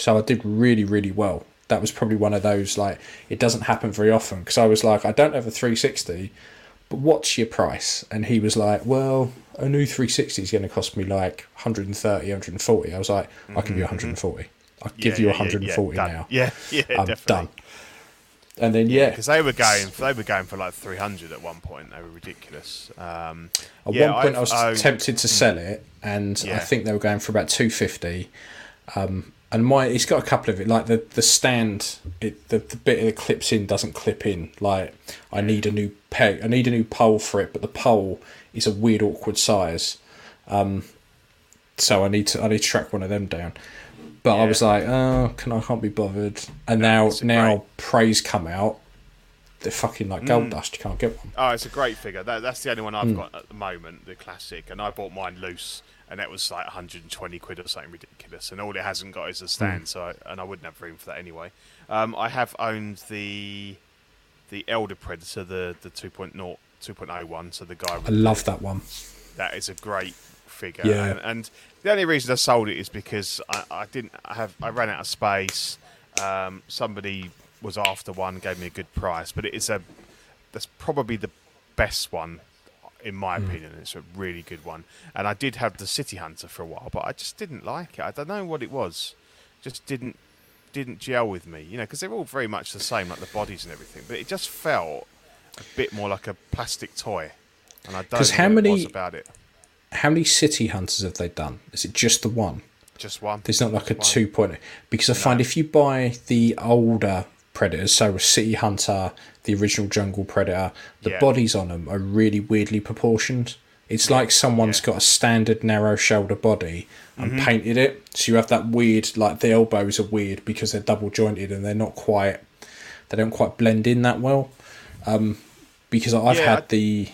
S2: So I did really really well. That was probably one of those like it doesn't happen very often because I was like I don't have a 360, but what's your price? And he was like, well, a new 360 is going to cost me like 130, 140. I was like, I can do 140. I'll give
S3: Mm-hmm.
S2: You
S3: yeah, yeah,
S2: 140
S3: yeah,
S2: now.
S3: Yeah, <laughs> yeah,
S2: I'm
S3: definitely.
S2: done. And then yeah,
S3: because they were going, they were going for like three hundred at one point. They were ridiculous. Um,
S2: at
S3: yeah,
S2: one point
S3: I've
S2: I was
S3: owned-
S2: tempted to sell it, and I think they were going for about 250. Um, and my it's got a couple of it like the the stand it the, the bit that clips in doesn't clip in. Like i need a new peg i need a new pole for it but the pole is a weird awkward size. Um so i need to i need to track one of them down. But i was like oh can i can't be bothered. And now now
S3: great-
S2: praise come out they're fucking like gold dust you can't get one.
S3: Oh, it's a great figure. That, that's the only one I've
S2: Hmm.
S3: got at the moment, the classic. And I bought mine loose, and that was like 120 quid or something ridiculous. And all it hasn't got is a stand, so I, and I wouldn't have room for that anyway. Um, I have owned the the Elder Predator, the the 2.0, 2.01. So the guy
S2: i love that one
S3: that is a great figure.
S2: Yeah.
S3: And, and the only reason I sold it is because I, I didn't have I ran out of space. Um, somebody was after one, gave me a good price, but it is a that's probably the best one in my
S2: Hmm.
S3: opinion. It's a really good one. And I did have the City Hunter for a while, but I just didn't like it. I don't know what it was. Just didn't didn't gel with me, you know, because they're all very much the same, like the bodies and everything. But it just felt a bit more like a plastic toy, and I don't know
S2: how
S3: what it was
S2: many-
S3: about it.
S2: how many city hunters have they done is it just the one
S3: Just one.
S2: There's not like a
S3: one.
S2: 2.0 because I find if you buy the older predators, so a City Hunter, the original Jungle Predator, the
S3: Yeah.
S2: bodies on them are really weirdly proportioned. It's like someone's
S3: yeah. Mm-hmm.
S2: got a standard narrow shoulder body and painted it, so you have that weird like the elbows are weird because they're double jointed and they're not quite they don't quite blend in that well. Um, because I've
S3: Yeah,
S2: had the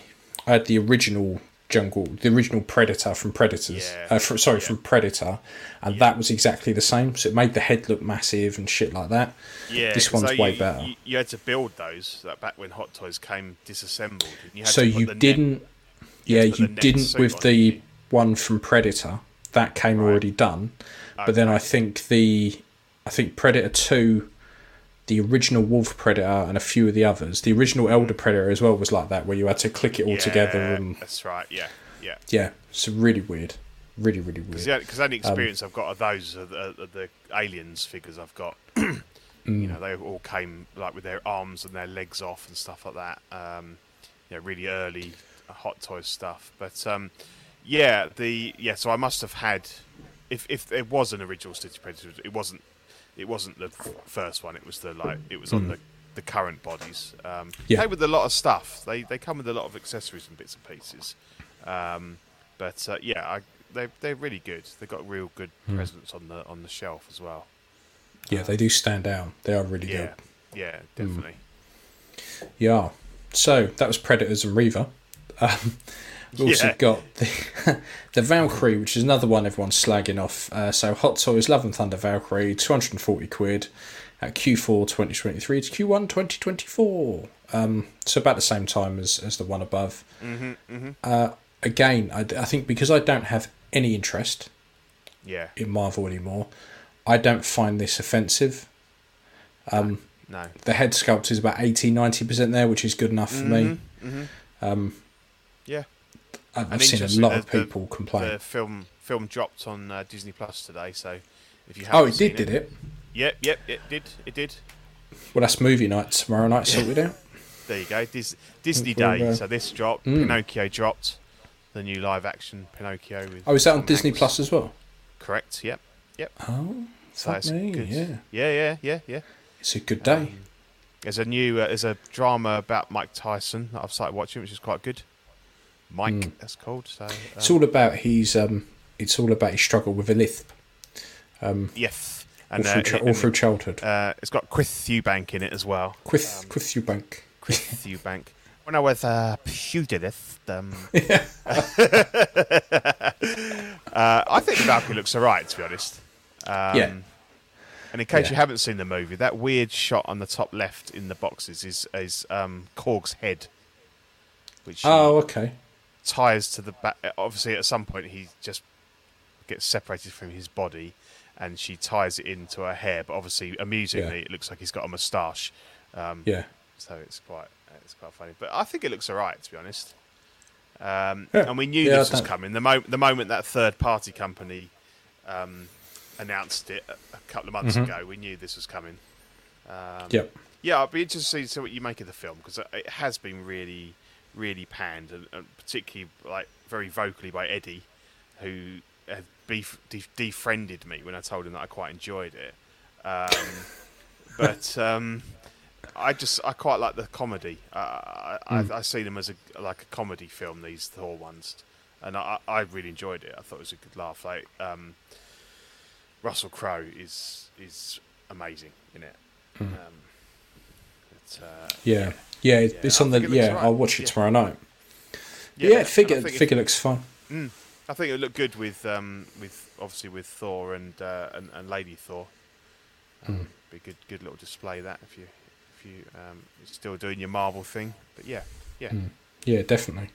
S2: I had the original jungle, the original Predator from Predators.
S3: Yeah,
S2: Uh, fr- sorry,
S3: yeah.
S2: from Predator, and that was exactly the same. So it made the head look massive and shit like that.
S3: Yeah,
S2: this one's
S3: they-
S2: way
S3: you,
S2: better.
S3: You, you had to build those like, back when Hot Toys came disassembled. and You had
S2: so you didn't, yeah,
S3: to
S2: you didn't with
S3: on,
S2: the one from Predator. That came already done, but then I think the, I think Predator two, the original Wolf Predator and a few of the others, the original Elder Predator as well was like that, where you had to click it all together and
S3: That's right. Yeah, yeah.
S2: yeah, it's really weird, really really weird.
S3: Because the only
S2: Um,
S3: experience I've got of those are the, are the aliens figures I've got. <clears throat> You
S2: Mm.
S3: know, they all came like with their arms and their legs off and stuff like that. Um, you know, really early uh, Hot Toys stuff. But um, yeah, the yeah. So I must have had, if if it was an original City Predator, it wasn't. It wasn't the f- first one. It was the like. It was on the the current bodies. Um,
S2: Mm. Yeah.
S3: Came with a lot of stuff. They they come with a lot of accessories and bits and pieces. Um, but uh, yeah, I, they they're really good. They've got real good
S2: Hmm.
S3: presence on the on the shelf as well.
S2: yeah, they do stand out. They are really
S3: Yeah,
S2: good.
S3: yeah,
S2: Hmm.
S3: definitely.
S2: Yeah. So that was Predators and Reaver. <laughs> Um, we also
S3: Yeah.
S2: got the <laughs> the Valkyrie, which is another one everyone's slagging off. Uh, so Hot Toys Love and Thunder Valkyrie, two hundred and forty quid at Q4 2023 to Q1 2024. Um, so about the same time as as the one above.
S3: Mm-hmm,
S2: Uh, again, I, I think because I don't have any interest
S3: Yeah,
S2: in Marvel anymore, I don't find this offensive. Um,
S3: no,
S2: the head sculpt is about 80 90% there, which is good enough for me. Um,
S3: yeah.
S2: I've,
S3: And
S2: seen a lot of people
S3: the,
S2: complain.
S3: The film film dropped on uh, Disney Plus today, so if you
S2: oh, it did, did it?
S3: Yep, yep, it did, it did.
S2: Well, that's movie night tomorrow night, sorted out.
S3: There you go, Dis- Disney Day.
S2: uh,
S3: So this dropped.
S2: Mm.
S3: Pinocchio dropped. The new live action Pinocchio. With
S2: Oh, is that on
S3: Tom
S2: Disney
S3: Hanks.
S2: Plus as well?
S3: Correct. Yep. Yep.
S2: Oh,
S3: So it's
S2: me,
S3: good.
S2: yeah.
S3: Yeah, yeah, yeah, yeah.
S2: It's a good day.
S3: Um, There's a new uh, there's a drama about Mike Tyson that I've started watching, which is quite good. Mike, that's called. So um,
S2: it's all about his, um, it's all about his struggle with a lisp. Um,
S3: yes, and
S2: all through,
S3: uh,
S2: chi- all
S3: and,
S2: through childhood.
S3: uh, it's got Chris Eubank in it as well.
S2: Quith, Quith Eubank.
S3: Chris Eubank. When I was a pugilist, um, <laughs> <laughs> uh, I think Valkyrie looks alright, to be honest. Um,
S2: Yeah.
S3: And in case
S2: Yeah.
S3: you haven't seen the movie, that weird shot on the top left in the boxes is is um, Korg's head, which
S2: Oh, okay.
S3: Ties to the back. Obviously, at some point, he just gets separated from his body, and she ties it into her hair. But obviously, amusingly,
S2: Yeah.
S3: it looks like he's got a moustache. Um,
S2: Yeah.
S3: so it's quite it's quite funny. But I think it looks alright to be honest. Um,
S2: Yeah.
S3: And we knew
S2: Yeah,
S3: this was coming. The moment the moment that third party company um, announced it a, a couple of months
S2: Mm-hmm.
S3: ago, we knew this was coming. Um,
S2: Yep.
S3: Yeah, I'd be interested to see what you make of the film because it has been really, really panned, and, and particularly like very vocally by Eddie, who had bef- de- defriended me when I told him that I quite enjoyed it. Um, <laughs> but um, I just I quite like the comedy. Uh, I,
S2: Hmm.
S3: I, I see them as a like a comedy film. These Thor ones, and I, I really enjoyed it. I thought it was a good laugh. Like um, Russell Crowe is is amazing in it. Um, but, uh,
S2: Yeah. Yeah,
S3: Yeah,
S2: it's on the.
S3: it
S2: Yeah,
S3: alright.
S2: I'll watch it
S3: Yeah.
S2: tomorrow night. Yeah,
S3: and
S2: figure
S3: I think it-
S2: figure looks fine.
S3: I think it would look good with um, with obviously with Thor and uh, and, and Lady Thor.
S2: Hmm.
S3: Um, Be a good good little display that if you if you um, you're still doing your Marvel thing. But yeah, yeah,
S2: Hmm. Yeah, definitely,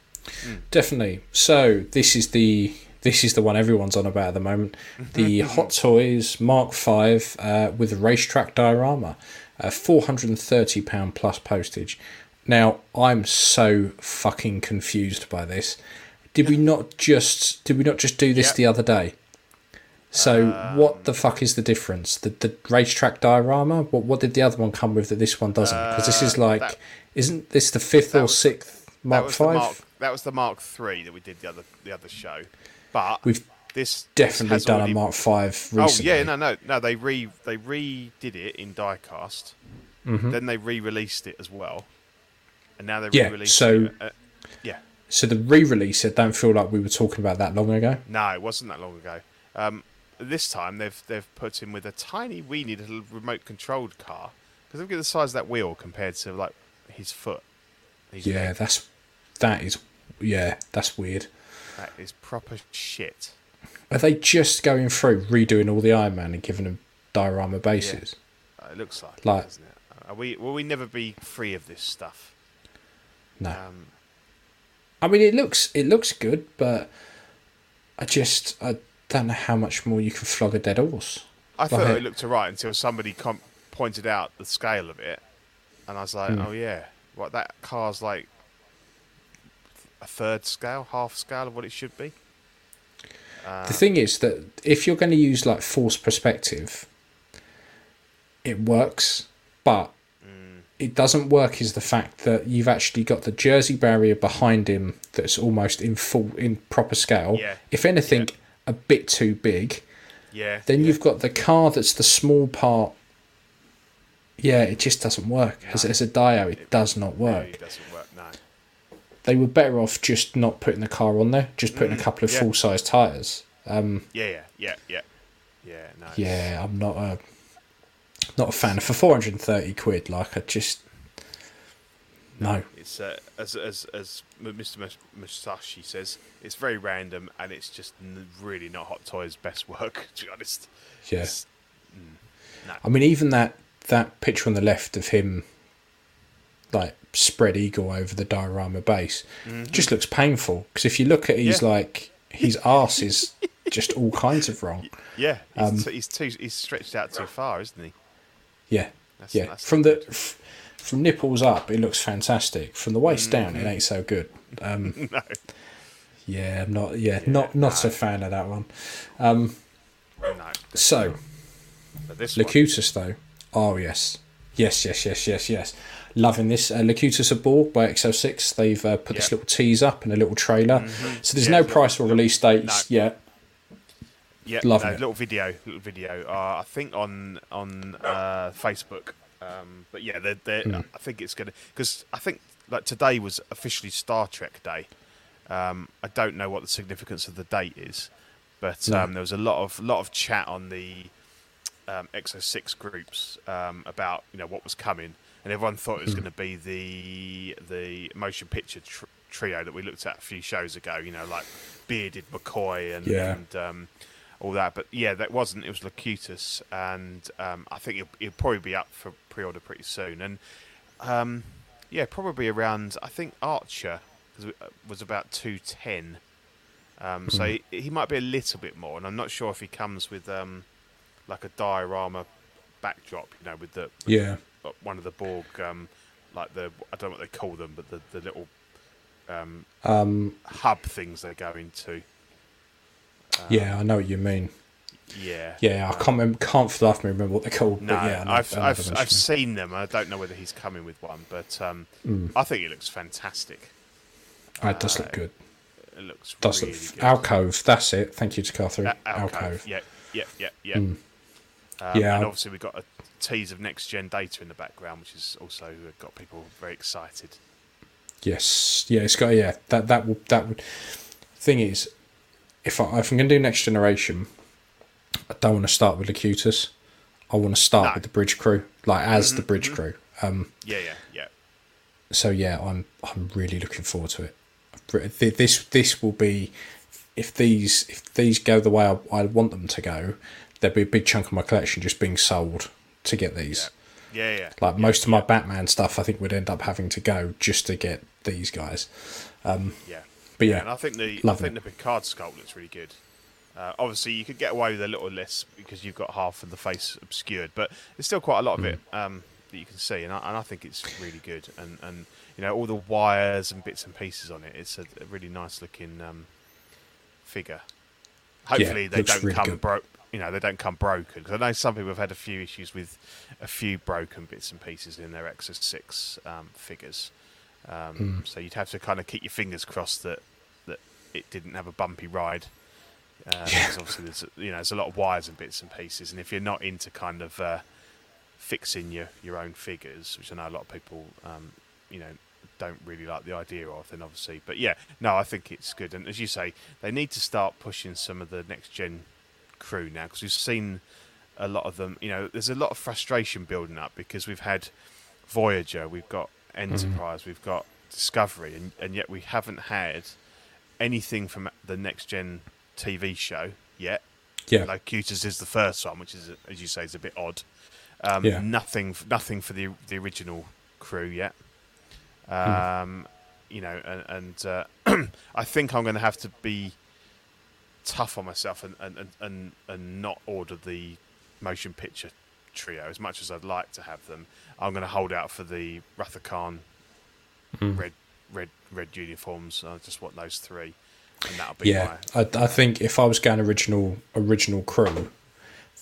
S3: Mm.
S2: definitely. So this is the this is the one everyone's on about at the moment. <laughs> The Hot Toys Mark Five uh, with a racetrack diorama, uh, four hundred and thirty pound plus postage. Now I'm so fucking confused by this. Did we not just did we not just do this
S3: Yep.
S2: the other day? So
S3: Um,
S2: what the fuck is the difference? The the racetrack diorama? What what did the other one come with that this one doesn't? Because this is
S3: Uh,
S2: like,
S3: that-
S2: isn't this the fifth or
S3: was-
S2: sixth Mark Five?
S3: Mark that was the Mark Three that we did the other the other show. But
S2: We've
S3: this
S2: definitely
S3: this
S2: done
S3: already-
S2: a Mark Five
S3: Oh
S2: recently.
S3: Oh yeah, no, no, no. They re they redid it in diecast.
S2: Mm-hmm.
S3: Then they re-released it as well, and now they're
S2: Yeah,
S3: re-releasing
S2: so-
S3: it. Uh, yeah,
S2: So the re-release, it don't feel like we were talking about that long ago.
S3: No, it wasn't that long ago. Um, this time they've they've put him with a tiny, weeny little remote controlled car because look at the size of that wheel compared to like his foot. His
S2: Yeah, that's that is yeah, that's weird.
S3: that is proper shit.
S2: Are they just going through redoing all the Iron Man and giving them diorama bases?
S3: Uh, it looks like,
S2: Like-
S3: it, doesn't it? Are we will we never be free of this stuff?
S2: No,
S3: Um,
S2: I mean it looks it looks good, but I just I don't know how much more you can flog a dead horse.
S3: I thought it looked alright until somebody com- pointed out the scale of it, and I was like,
S2: Hmm.
S3: oh yeah, what that car's like a third scale, half scale of what it should be. Uh,
S2: The thing is that if you're going to use like force perspective, it works, but it doesn't work is the fact that you've actually got the Jersey barrier behind him that's almost in full in proper scale.
S3: Yeah.
S2: If anything, a bit too big.
S3: Yeah.
S2: Then
S3: yeah.
S2: you've got the car that's the small part. Yeah, it just doesn't work. As, as a dio, it does not work.
S3: Really. No.
S2: They were better off just not putting the car on there, just putting a couple of
S3: Mm, yeah.
S2: full size tyres. Um,
S3: Yeah, yeah, yeah, yeah, yeah. No.
S2: Yeah, I'm not a not a fan for 430 quid. Like I just no.
S3: It's uh, as as as Mr. Mus- Musashi says, it's very random and it's just really not Hot Toys' best work. <laughs> To be honest.
S2: Yeah,
S3: It's-
S2: I mean even that that picture on the left of him like spread eagle over the diorama base just looks painful because if you look at his
S3: Mm-hmm. Yeah.
S2: like his ass is just all kinds of wrong. <laughs>
S3: Yeah, he's,
S2: Um,
S3: t- he's too he's stretched out too far, isn't he?
S2: Yeah,
S3: That's-
S2: yeah.
S3: that's
S2: From the f- from nipples up, it looks fantastic. From the waist down,
S3: Mm-hmm.
S2: it ain't so good. Um, <laughs>
S3: no.
S2: yeah, I'm not. Yeah, not not a fan of that one.
S3: No.
S2: So.
S3: This one,
S2: though. Oh, yes. Yes, yes, yes, yes, yes. Loving this. Uh, Locutus of Borg by Exo Six. They've uh, put this little tease up and a little trailer. So there's
S3: Yeah,
S2: no price or release dates
S3: no.
S2: yet.
S3: yeah,
S2: loving
S3: no,
S2: it.
S3: little video, little video. Uh, I think on on uh, Facebook. Um, but yeah, they're, they're,
S2: Hmm.
S3: I think it's gonna because I think like today was officially Star Trek Day. Um, I don't know what the significance of the date is, but um, there was a lot of lot of chat on the um, Exo Six groups um, about you know what was coming, and everyone thought it was
S2: Hmm.
S3: going to be the the motion picture tr- trio that we looked at a few shows ago. You know, like bearded McCoy and,
S2: Yeah.
S3: and um, all that. But yeah, that wasn't. It was Locutus, and um, I think it'll, it'll probably be up for pre-order pretty soon. And um, yeah, probably around. I think Archer was about two ten. Um, so he, he might be a little bit more, and I'm not sure if he comes with um, like a diorama backdrop, you know, with the
S2: Yeah.
S3: Uh, one of the Borg, um, like the I don't know what they call them, but the, the little um,
S2: Um,
S3: hub things they go into.
S2: yeah, I know what you mean.
S3: Yeah,
S2: Yeah, I can't remember, can't for the life of me remember what they're called.
S3: No,
S2: but yeah,
S3: I've I've, I've seen them. I don't know whether he's coming with one, but um,
S2: Hmm.
S3: I think it looks fantastic.
S2: Oh, it does look good.
S3: It looks
S2: Does
S3: really
S2: look
S3: good.
S2: alcove? That's it. Thank you to Catherine.
S3: A- alcove.
S2: alcove.
S3: Yeah, yeah, yeah, yeah.
S2: Mm.
S3: Um,
S2: Yeah.
S3: And obviously we've got a tease of next gen data in the background, which has also got people very excited.
S2: Yes, yeah, it's got yeah. That that will that would. Thing is, if I if I'm going to do next generation, I don't want to start with Locutus. I want to start
S3: No.
S2: with the bridge crew, like as the bridge crew. Um,
S3: Yeah, yeah, yeah.
S2: so yeah, I'm I'm really looking forward to it. This this will be if these if these go the way I, I want them to go, there'll be a big chunk of my collection just being sold to get these.
S3: Yeah, yeah.
S2: Like
S3: yeah,
S2: most of my Batman stuff, I think would end up having to go just to get these guys.
S3: Yeah.
S2: But yeah,
S3: And I think the I think the Picard sculpt looks really good. Uh, obviously, you could get away with a little less because you've got half of the face obscured, but there's still quite a lot of it
S2: Mm.
S3: um, that you can see, and I, and I think it's really good. And, and you know all the wires and bits and pieces on it. It's a, a really nice looking um, figure. Hopefully, they don't
S2: really
S3: come broke. You know, they don't come broken. 'Cause I know some people have had a few issues with a few broken bits and pieces in their Exos Six um, figures. Um,
S2: Hmm.
S3: So you'd have to kind of keep your fingers crossed that that it didn't have a bumpy ride. Uh, because obviously, there's you know there's a lot of wires and bits and pieces, and if you're not into kind of uh, fixing your your own figures, which I know a lot of people um, you know don't really like the idea of, then obviously, but yeah, no, I think it's good, and as you say, they need to start pushing some of the next gen crew now because we've seen a lot of them. You know, there's a lot of frustration building up because we've had Voyager, we've got Enterprise, we've got Discovery, and, and yet we haven't had anything from the next gen TV show yet.
S2: yeah,
S3: Locutus is the first one, which is, as you say, is a bit odd. Um,
S2: Yeah.
S3: Nothing, nothing for the the original crew yet.
S2: Hmm.
S3: Um, You know, and, and uh, <clears throat> I think I'm going to have to be tough on myself and and, and, and not order the motion picture trio as much as I'd like to have them. I'm going to hold out for the Wrath of Khan
S2: Hmm.
S3: red red red uniforms. I just want those three, and that'll be
S2: yeah.
S3: my
S2: I, I think if I was going original original crew,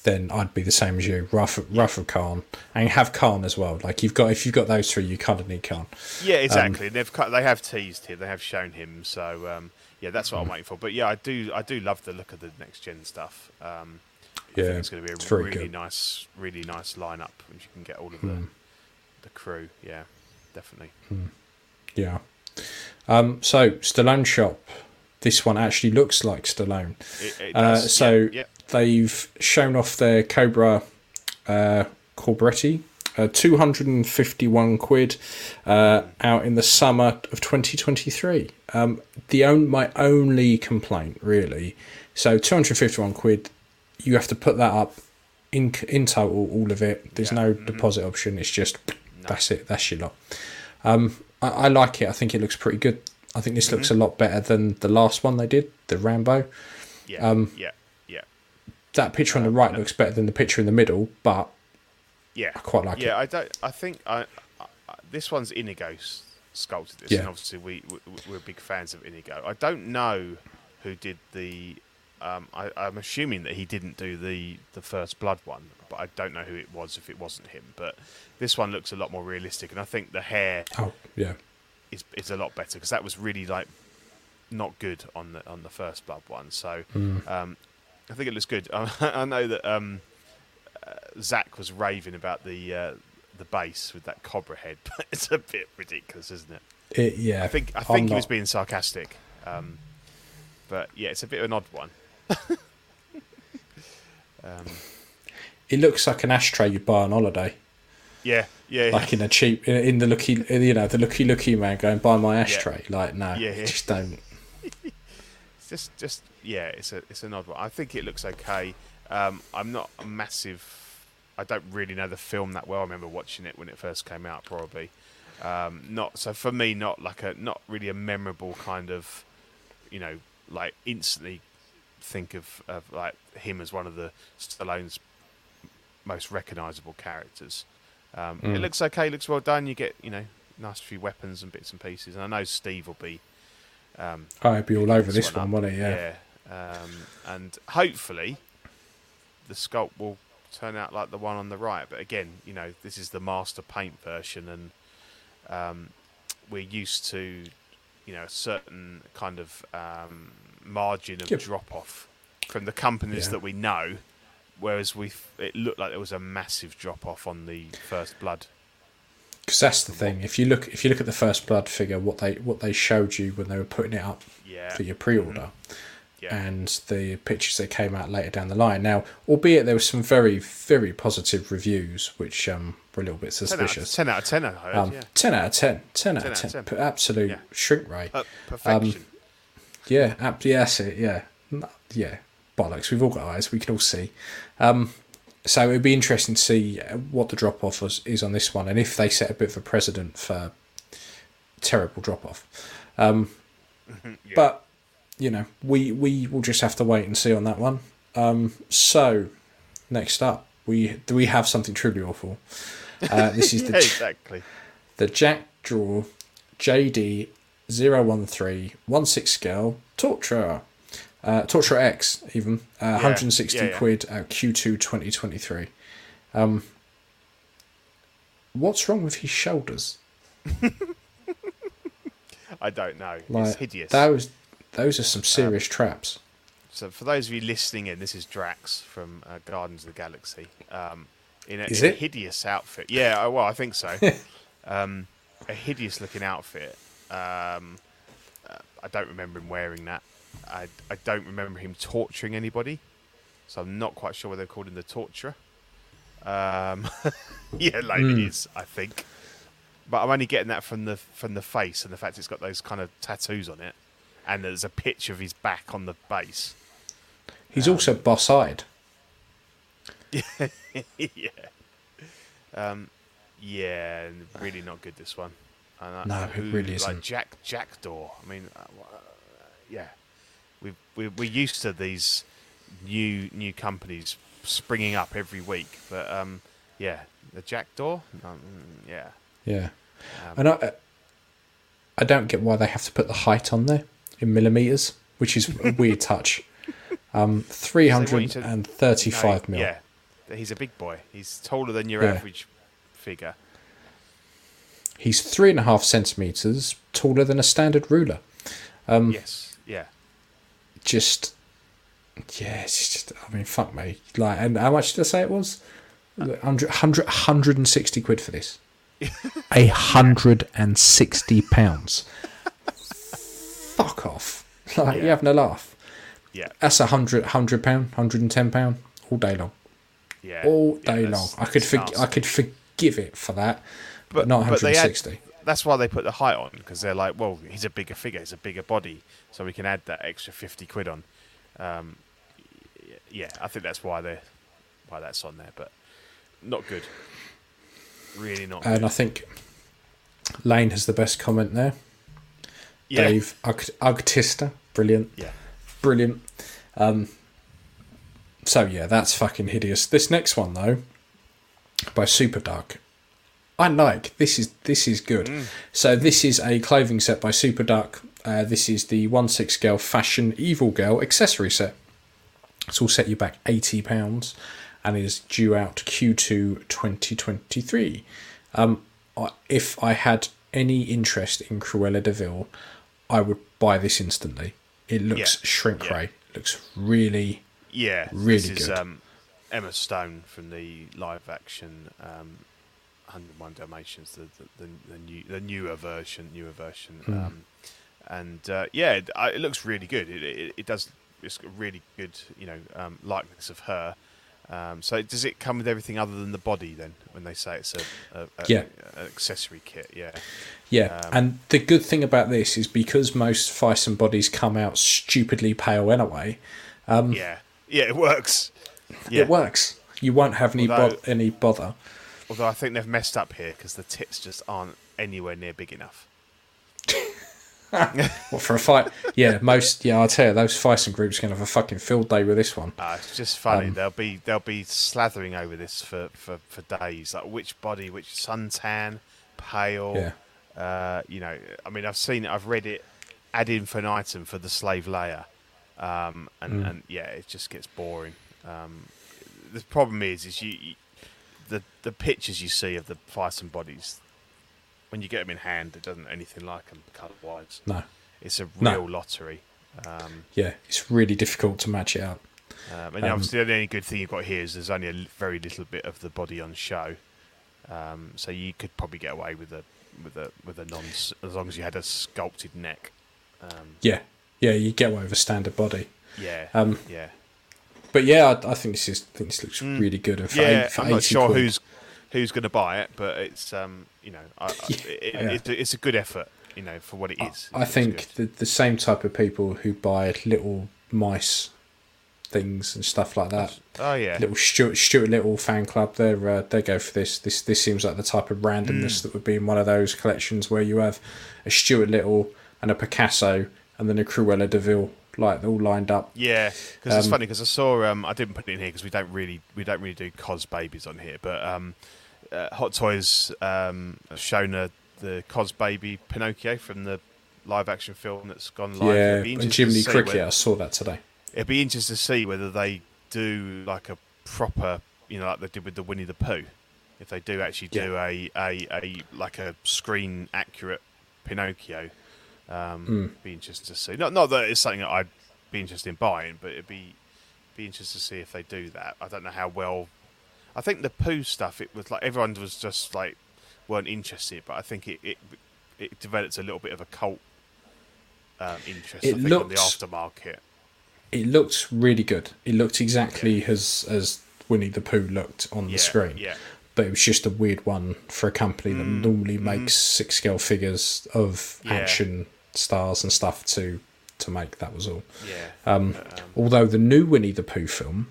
S2: then I'd be the same as you, rough rough Khan, and have Khan as well. Like you've got if you've got those three, you kind of need Khan.
S3: Yeah,
S2: Um,
S3: exactly. They've they have teased him. They have shown him. So um, yeah, that's what
S2: Mm.
S3: I'm waiting for. But yeah, I do I do love the look of the next gen stuff. Um, I
S2: Yeah,
S3: think it's going to be a really
S2: good.
S3: nice, really nice lineup, which you can get all of
S2: Hmm.
S3: the the crew. Yeah, definitely.
S2: Yeah. Um, so Stallone shop. This one actually looks like Stallone.
S3: It, it
S2: Uh,
S3: does.
S2: so
S3: yeah, yeah.
S2: they've shown off their Cobra uh, Cobretti, uh, 251 quid uh, out in the summer of 2023. Um, the on, my only complaint, really, so 251 quid, you have to put that up in in total, all of it. There's
S3: Yeah.
S2: no deposit option. It's just that's it. That's your lot. Um, I, I like it. I think it looks pretty good. I think this looks a lot better than the last one they did, the Rambo
S3: yeah,
S2: um,
S3: yeah, yeah,
S2: that picture on the right looks better than the picture in the middle, but
S3: yeah.
S2: I quite like
S3: yeah,
S2: it.
S3: Yeah, I don't. I think I, I, this one's Inigo s- sculpted this,
S2: Yeah.
S3: and obviously we, we we're big fans of Inigo. I don't know who did the. Um, I, I'm assuming that he didn't do the the first Blood one, but I don't know who it was if it wasn't him. But this one looks a lot more realistic, and I think the hair
S2: Oh yeah,
S3: is is a lot better because that was really like not good on the on the first Blood one. So
S2: Mm.
S3: um, I think it looks good. <laughs> I know that um, uh, Zach was raving about the uh, the base with that cobra head, <laughs> but it's a bit ridiculous, isn't it?
S2: it, yeah.
S3: I think I
S2: I'm
S3: think he was
S2: not-
S3: being sarcastic, um, but yeah, it's a bit of an odd one. <laughs> um,
S2: it looks like an ashtray you buy on holiday,
S3: Yeah, yeah, yeah.
S2: like in a cheap in- the looky you know the looky looky man going buy my ashtray. Like no,
S3: Yeah, yeah.
S2: just don't. <laughs>
S3: It's just, just yeah, it's a, it's an odd one. I think it looks okay. Um, I'm not a massive. I don't really know the film that well. I remember watching it when it first came out, probably. Um, not so for me, not like a, not really a memorable kind of, you know, like instantly think of, of like him as one of the Stallone's most recognisable characters. Um, It looks okay, looks well done. You get you know nice few weapons and bits and pieces. And I know Steve will be um,
S2: I'd be all over this
S3: one
S2: one, wouldn't it? Yeah.
S3: Yeah. Um, and hopefully, the sculpt will turn out like the one on the right. But again, you know, this is the master paint version, and um, we're used to, you know, a certain kind of um, margin of
S2: Yep.
S3: drop off from the companies
S2: Yeah.
S3: that we know. Whereas we, it looked like there was a massive drop off on the First Blood.
S2: Because that's the thing. If you look, if you look at the first blood figure, what they what they showed you when they were putting it up
S3: Yeah.
S2: for your pre-order,
S3: Yeah.
S2: and the pictures that came out later down the line. Now, albeit there were some very very positive reviews, which um, were a little bit
S3: 10 out, of,
S2: suspicious.
S3: 10 out of 10, I heard.
S2: Um,
S3: yeah.
S2: 10 out of 10. 10 out
S3: 10
S2: of
S3: out of
S2: 10.
S3: 10.
S2: Absolute
S3: Yeah.
S2: shrink rate.
S3: Uh, perfection.
S2: Yeah, ab- yeah, that's it. Yeah, yeah. Bollocks. We've all got eyes. We can all see. Um, so it'd be interesting to see uh, what the drop off is on this one, and if they set a bit of a precedent for terrible drop off. Um, But you know, we we will just have to wait and see on that one. Um, so next up, we do we have something truly awful. Uh, this is <laughs>
S3: yeah,
S2: the
S3: exactly.
S2: the Jack Draw JD 013 scale Torturer. Uh, Torturer X, even. Uh, 160
S3: yeah, yeah.
S2: quid at Q2 2023. Um, what's wrong with his shoulders? <laughs>
S3: I don't know.
S2: Like,
S3: it's hideous.
S2: Those, those are some serious traps.
S3: So, for those of you listening in, this is Drax from uh, Guardians of the Galaxy um, in, a,
S2: Is
S3: in a hideous outfit. Yeah, oh, well, I think so. <laughs> um, a hideous looking outfit. Um, uh, I don't remember him wearing that. I, I don't remember him torturing anybody. So, I'm not quite sure whether they called him the torturer. Um, <laughs> yeah, like
S2: Hmm.
S3: it is, I think. But I'm only getting that from the from the face and the fact it's got those kind of tattoos on it, and there's a picture of his back on the base.
S2: He's also boss eyed. <laughs>
S3: yeah. Um, yeah, really not good this one. And, uh,
S2: No, it
S3: who-
S2: really isn't.
S3: Jack Jackdaw. I mean, uh, uh, yeah, we we we're used to these new new companies springing up every week, but um, yeah, the Jackdaw. Um, yeah,
S2: Yeah.
S3: Um,
S2: and I, I don't get why they have to put the height on there in millimeters, which is a weird <laughs> touch. Um,
S3: They want you to-
S2: 335
S3: no,
S2: mil.
S3: Yeah, he's a big boy. He's taller than your
S2: Yeah.
S3: average figure.
S2: He's three and a half centimeters taller than a standard ruler. Um,
S3: yes, yeah.
S2: Just, yeah, it's just, I mean, fuck me. Like, and how much did I say it was? 100, 100, 160 quid for this. <laughs> A hundred and sixty pounds. Fuck off. <laughs> Like, you
S3: Yeah.
S2: having a laugh.
S3: Yeah,
S2: That's a hundred, hundred pound, hundred and ten pound all day long.
S3: yeah.
S2: All
S3: yeah,
S2: day long. I could,
S3: that's
S2: for,
S3: nasty.
S2: I could forgive it for that, but,
S3: But-
S2: not
S3: but they add-
S2: 160.
S3: that's why they put the height on because they're like, well, he's a bigger figure, he's a bigger body, so we can add that extra fifty quid on. Um, yeah, I think that's why they why that's on there, but not good. Really not.
S2: and
S3: good.
S2: I think Lane has the best comment there.
S3: Yeah,
S2: Dave Ug- Ugtista, brilliant,
S3: yeah,
S2: brilliant. Um, so yeah, that's fucking hideous. This next one though, by Super Duck, I like. This is this is good.
S3: Mm.
S2: So this is a clothing set by Super Duck. Uh, this is the one six girl fashion evil girl accessory set. It's all set you back eighty pounds, and is due out Q2 2023. Um, if I had any interest in Cruella de Vil, I would buy this instantly. It looks
S3: Yeah,
S2: shrink
S3: yeah.
S2: ray. Looks really
S3: yeah.
S2: really
S3: this is
S2: good.
S3: um, Emma Stone from the live action um, 101 Dalmatians, the, the, the, the new the newer version, newer version.
S2: Hmm.
S3: Um, and uh, yeah, it, it looks really good. It, it, it does. It's a really good, you know, um, likeness of her. Um, so does it come with everything other than the body then? When they say it's a, a, a
S2: Yeah.
S3: accessory kit, yeah,
S2: Yeah,
S3: Um,
S2: and the good thing about this is because most Phicen bodies come out stupidly pale anyway,
S3: yeah, yeah, it works. Yeah.
S2: it works. You won't have any
S3: Although-
S2: bo- any bother.
S3: Although I think they've messed up here because the tits just aren't anywhere near big enough. <laughs>
S2: What for a fight? yeah, most. Yeah, I tell you, those Phicen groups are gonna have a fucking field day with this one.
S3: Uh, it's just funny.
S2: Um,
S3: they'll be they'll be slathering over this for, for, for days. Like which body, which suntan, pale.
S2: Yeah.
S3: Uh, you know, I mean, I've seen it. I've read it ad infinitum for an item for the Slave Leia, um, and
S2: Mm.
S3: and yeah, it just gets boring. Um, the problem is, is you, you the the pictures you see of the Phicen bodies when you get them in hand, it doesn't anything like them colour wise.
S2: No,
S3: It's a
S2: No.
S3: real lottery. Um,
S2: yeah, it's really difficult to match it up.
S3: um, and
S2: Um,
S3: obviously, the only good thing you've got here is there's only a very little bit of the body on show, um, so you could probably get away with a with a with a non as long as you had a sculpted neck. Um,
S2: Yeah, yeah, you get away with a standard body.
S3: yeah,
S2: Um,
S3: yeah,
S2: But yeah, I, I think this is. I think this looks really good. And for
S3: Mm. yeah.
S2: for
S3: I'm not sure
S2: quid-
S3: who's who's going to buy it, but it's um, you know, I, I, <laughs>
S2: Yeah,
S3: it,
S2: yeah.
S3: It's, a, it's a good effort, you know, for what it is.
S2: I
S3: It's
S2: think the, the same type of people who buy little mice things and stuff like that.
S3: Oh yeah,
S2: Little Stuart, Stuart Little fan club. They uh, they go for this. This this seems like the type of
S3: Mm.
S2: randomness that would be in one of those collections where you have a Stuart Little and a Picasso and then a Cruella de Vil like all lined up.
S3: Yeah, because it's
S2: Um,
S3: funny because I saw um, I didn't put it in here because we don't really we don't really do cos babies on here, but um, uh, Hot Toys um, shown uh, the cos baby Pinocchio from the live action film that's gone live.
S2: yeah, and Jiminy Cricket.
S3: whether-
S2: I saw that today.
S3: It'd be interesting to see whether they do like a proper, you know, like they did with the Winnie the Pooh. If they do actually do a, a, a like a screen accurate Pinocchio, um,
S2: Hmm.
S3: be interesting to see. Not not that it's something that I'd be interested in buying, but it'd be be interesting to see if they do that. I don't know how well. I think the Pooh stuff, it was like everyone was just like weren't interested, but I think it it, it developed a little bit of a cult um, interest.
S2: It
S3: I think on the
S2: looks- it looked really good. It looked exactly as as Winnie the Pooh looked on
S3: Yeah,
S2: the screen.
S3: yeah.
S2: But it was just a weird one for a company that normally makes six scale figures of
S3: Yeah.
S2: action stars and stuff to to make. That was all.
S3: Yeah.
S2: Um,
S3: But, um,
S2: although the new Winnie the Pooh film,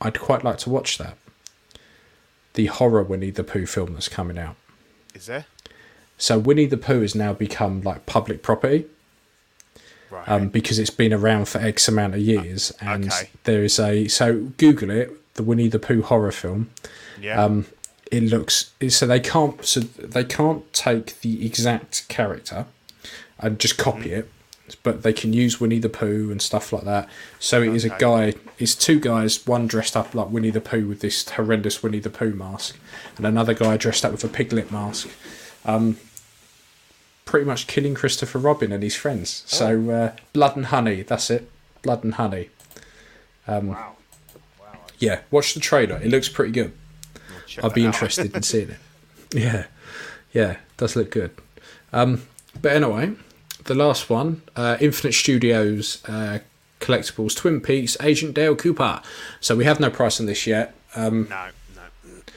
S2: I'd quite like to watch that. The horror Winnie the Pooh film that's coming out.
S3: is there?
S2: So Winnie the Pooh has now become like public property
S3: Right.
S2: um, because it's been around for X amount of years, and
S3: okay.
S2: there is a so Google it, the Winnie the Pooh horror film.
S3: yeah.
S2: Um, it looks so they can't so they can't take the exact character and just copy
S3: Mm-hmm.
S2: it, but they can use Winnie the Pooh and stuff like that. So it is a guy. It's two guys, one dressed up like Winnie the Pooh with this horrendous Winnie the Pooh mask, and another guy dressed up with a piglet mask. Um, pretty much killing Christopher Robin and his friends. So uh, blood and honey. That's it. Blood and honey. Um,
S3: wow.
S2: Yeah, watch the trailer. It looks pretty good. I'd be interested in seeing it. <laughs> Yeah, yeah, does look good. Um, but anyway, the last one, uh, Infinite Studios uh, collectibles, Twin Peaks, Agent Dale Cooper. So we have no price on this yet. Um,
S3: No,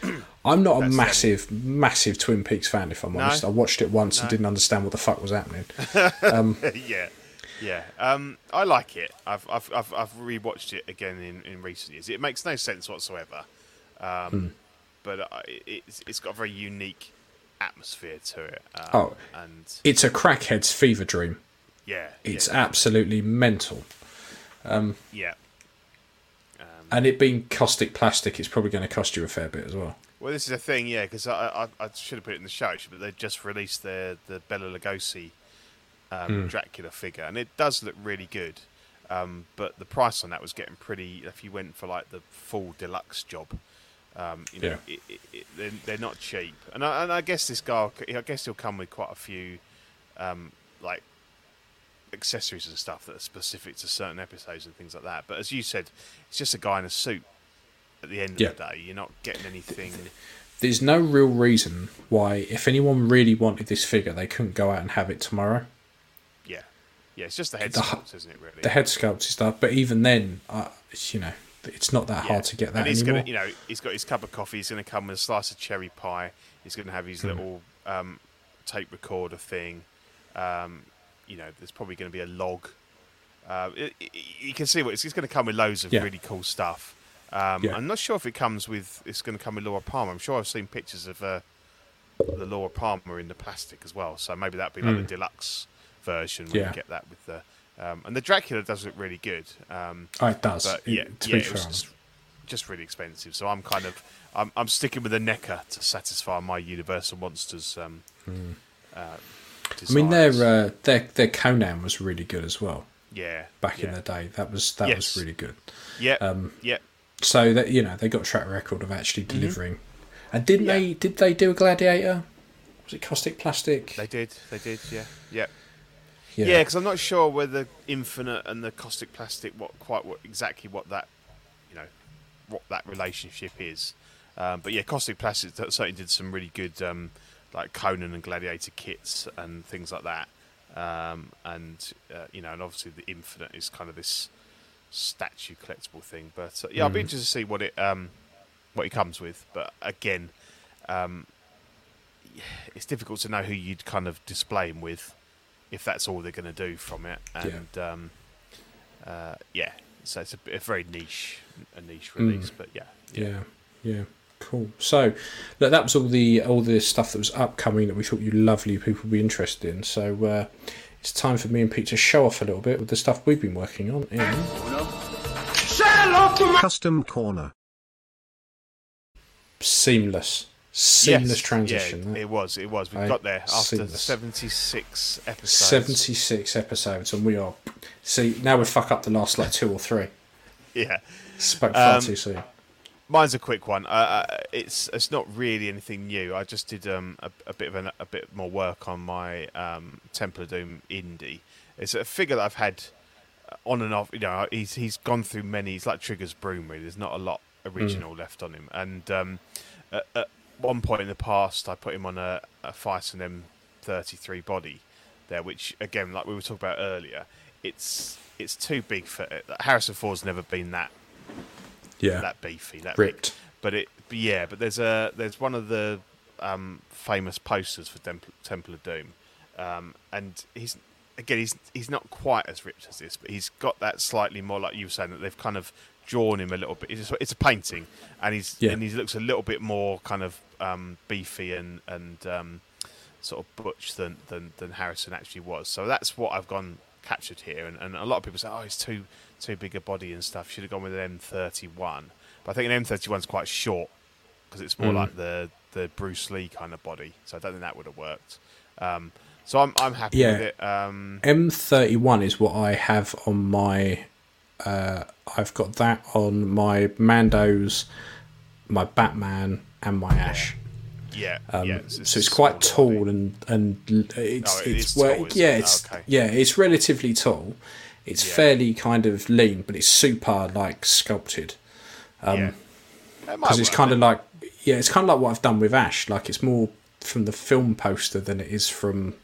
S3: no. <clears throat>
S2: I'm not a
S3: That's
S2: massive, massive Twin Peaks fan, if I'm
S3: No?
S2: honest. I watched it once and didn't understand what the fuck was happening. <laughs>
S3: yeah, yeah. Um, I like it. I've I've I've, I've rewatched it again in, in recent years. It makes no sense whatsoever, um,
S2: Hmm.
S3: but it, it's it's got a very unique atmosphere to it. Um,
S2: Oh.
S3: and
S2: It's a crackhead's fever dream.
S3: yeah,
S2: It's
S3: yeah,
S2: absolutely mental.
S3: yeah.
S2: And it being caustic plastic, it's probably going to cost you a fair bit as well.
S3: Well, this is a thing, yeah, because I, I I should have put it in the show, but they just released their the Bela Lugosi um, Dracula figure, and it does look really good. Um, but the price on that was getting pretty. If you went for like the full deluxe job, um, you know,
S2: Yeah.
S3: it, it, they're, they're not cheap. And I, and I guess this guy, I guess he'll come with quite a few, um, like accessories and stuff that are specific to certain episodes and things like that. But as you said, it's just a guy in a suit. At the end
S2: Yeah.
S3: of the day, you're not getting anything.
S2: There's no real reason why, if anyone really wanted this figure, they couldn't go out and have it tomorrow.
S3: Yeah, yeah. It's just the head sculpt, isn't it? Really.
S2: The head sculpt is stuff, but even then, uh, you know, it's not that
S3: Yeah.
S2: hard to get that
S3: and he's
S2: anymore.
S3: gonna, you know, he's got his cup of coffee. He's going to come with a slice of cherry pie. He's going to have
S2: Hmm.
S3: his little um, tape recorder thing. Um, you know, there's probably going to be a log. Uh, it, it- you can see what it's, it's going to come with loads of
S2: Yeah.
S3: really cool stuff. Um,
S2: Yeah.
S3: I'm not sure if it comes with. It's going to come with Laura Palmer. I'm sure I've seen pictures of uh, the Laura Palmer in the plastic as well. So maybe that'd be like the deluxe version when
S2: Hmm. Yeah.
S3: you get that with the. Um, and the Dracula does look really good. Um,
S2: oh, it does.
S3: but
S2: It-
S3: yeah,
S2: to
S3: yeah,
S2: be
S3: it was
S2: fair.
S3: just, just really expensive. So I'm kind of I'm, I'm sticking with the NECA to satisfy my Universal Monsters. Um, uh,
S2: Hmm. I mean, their uh, their their Conan was really good as well
S3: yeah
S2: back in the day. That was that
S3: Yes.
S2: was really good.
S3: yeah
S2: um,
S3: yeah
S2: So that you know they got a track record of actually delivering. And didn't
S3: Mm-hmm. Yeah.
S2: they? Did they do a Gladiator? Was it Caustic Plastic?
S3: they did they did yeah yeah yeah because I'm not sure whether Infinite and the Caustic Plastic what quite what exactly what that you know what that relationship is. Um, but yeah, Caustic Plastic certainly did some really good um, like Conan and Gladiator kits and things like that. Um, and uh, you know, and obviously the Infinite is kind of this statue collectible thing. But uh, yeah, I'll be interested to see what it um, what it comes with. But again, um, it's difficult to know who you'd kind of display him with if that's all they're going to do from it. And um, uh, yeah, so it's a, a very niche, a niche release. But yeah,
S2: Yeah, yeah, cool. So, look, that was all the all the stuff that was upcoming that we thought you lovely people would be interested in. So uh, it's time for me and Pete to show off a little bit with the stuff we've been working on. In
S4: Custom Corner.
S2: seamless, seamless
S3: Yes,
S2: transition.
S3: Yeah, it was. It was. We
S2: Aye,
S3: got there after
S2: seamless.
S3: seventy-six episodes.
S2: 76 episodes, and we are. See, now we fuck up the last like two or three. <laughs>
S3: Yeah.
S2: Spoke far
S3: Um,
S2: too soon.
S3: Mine's a quick one. Uh, uh, it's it's not really anything new. I just did um, a, a bit of an, a bit more work on my um, Temple of Doom indie. It's a figure that I've had uh, on and off. You know, he's he's gone through many. He's like Trigger's broom. Really, there's not a lot original left on him. And um, at, at one point in the past, I put him on a, a Phicen M33 body there, which again, like we were talking about earlier, it's it's too big for it. Harrison Ford's never been that
S2: Yeah,
S3: that beefy, that
S2: Ripped.
S3: big. But it, yeah, but there's a there's one of the um, famous posters for Temple, Temple of Doom, um, and he's again he's he's not quite as ripped as this, but he's got that slightly more like you were saying that they've kind of drawn him a little bit. It's, it's a painting, and he's
S2: Yeah.
S3: and he looks a little bit more kind of um, beefy and and um, sort of butch than, than than Harrison actually was. So that's what I've gone captured here, and, and a lot of people say, oh, he's too too big a body and stuff. Should have gone with an M31, but I think an M31 is quite short because it's more
S2: Mm.
S3: like the the Bruce Lee kind of body. So I don't think that would have worked. Um, so I'm I'm happy
S2: Yeah.
S3: with it. Um,
S2: M31 is what I have on my. Uh, I've got that on my Mandos, my Batman, and my Ash.
S3: yeah,
S2: Um,
S3: yeah.
S2: so
S3: a
S2: it's quite tall and and it's
S3: Oh, it
S2: it's well,
S3: tall,
S2: yeah
S3: it?
S2: it's
S3: Okay.
S2: yeah it's relatively tall. It's
S3: Yeah.
S2: fairly kind of lean, but it's super like sculpted
S3: yeah.
S2: Because um, it's kind of like yeah, it's kind of like what I've done with Ash. Like it's more from the film poster than it is from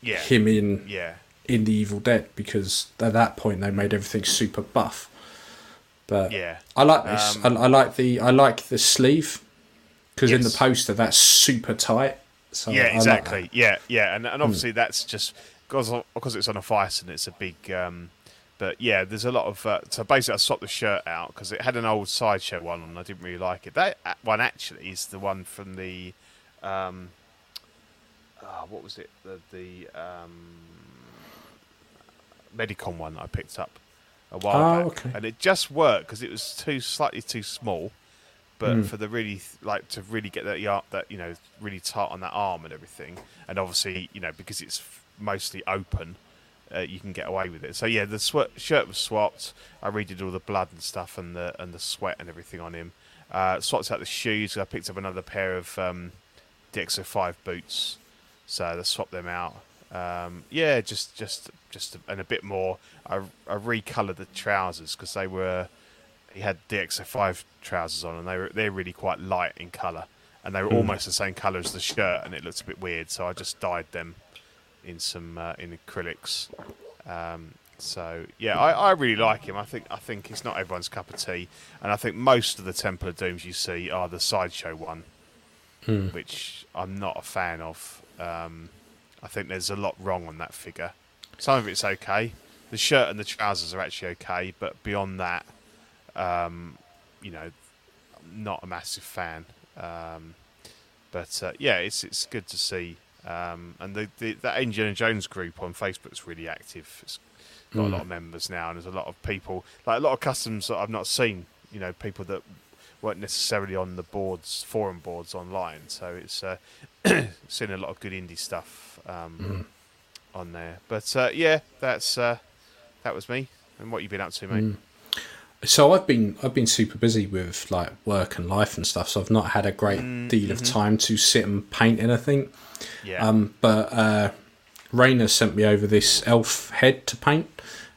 S3: yeah,
S2: him in
S3: yeah,
S2: in the Evil Dead because at that point they made everything super buff. But
S3: Yeah.
S2: I like this.
S3: Um,
S2: I, I like the I like the sleeve because in the poster that's super tight. So
S3: yeah,
S2: I like
S3: exactly.
S2: that.
S3: yeah, yeah, and and obviously that's just because because it's on a Phicen, it's a big. Um, but yeah, there's a lot of. Uh, so basically, I swapped the shirt out because it had an old sideshow one, and I didn't really like it. That one actually is the one from the. Um, uh, what was it? The the um, Medicon one that I picked up a while
S2: Oh,
S3: back,
S2: okay.
S3: and it just worked because it was too slightly too small. But
S2: Hmm.
S3: for the really like to really get that yard that you know really tight on that arm and everything and obviously you know because it's f- mostly open uh, you can get away with it. So yeah the sweat, shirt was swapped. I redid all the blood and stuff and the and the sweat and everything on him. Uh, swapped out the shoes i picked up another pair of um, DX05 boots. So I swapped them out um, yeah just just just and a bit more i, I recolored the trousers because they were he had DX05 trousers on, and they were they're really quite light in colour, and they were almost the same colour as the shirt, and it looked a bit weird. So I just dyed them in some uh, in acrylics, um, So yeah, I, I really like him. I think I think it's not everyone's cup of tea, and I think most of the Temple of Dooms you see are the sideshow one, which I'm not a fan of. Um, I think there's a lot wrong on that figure. Some of it's okay. The shirt and the trousers are actually okay, but beyond that, um, you know, not a massive fan. Um, but uh, yeah, it's it's good to see. Um, and the, the that Indiana Jones group on Facebook's really active. It's got a lot of members now, and there's a lot of people, like a lot of customs that I've not seen. You know, people that weren't necessarily on the boards, forum boards online. So it's uh, <clears throat> seen a lot of good indie stuff um, on there. But uh, yeah, that's uh, that was me. And what you been up to, mate?
S2: So I've been I've been super busy with like work and life and stuff, so I've not had a great deal of time to sit and paint anything.
S3: Yeah.
S2: Um, but uh, Rayner sent me over this elf head to paint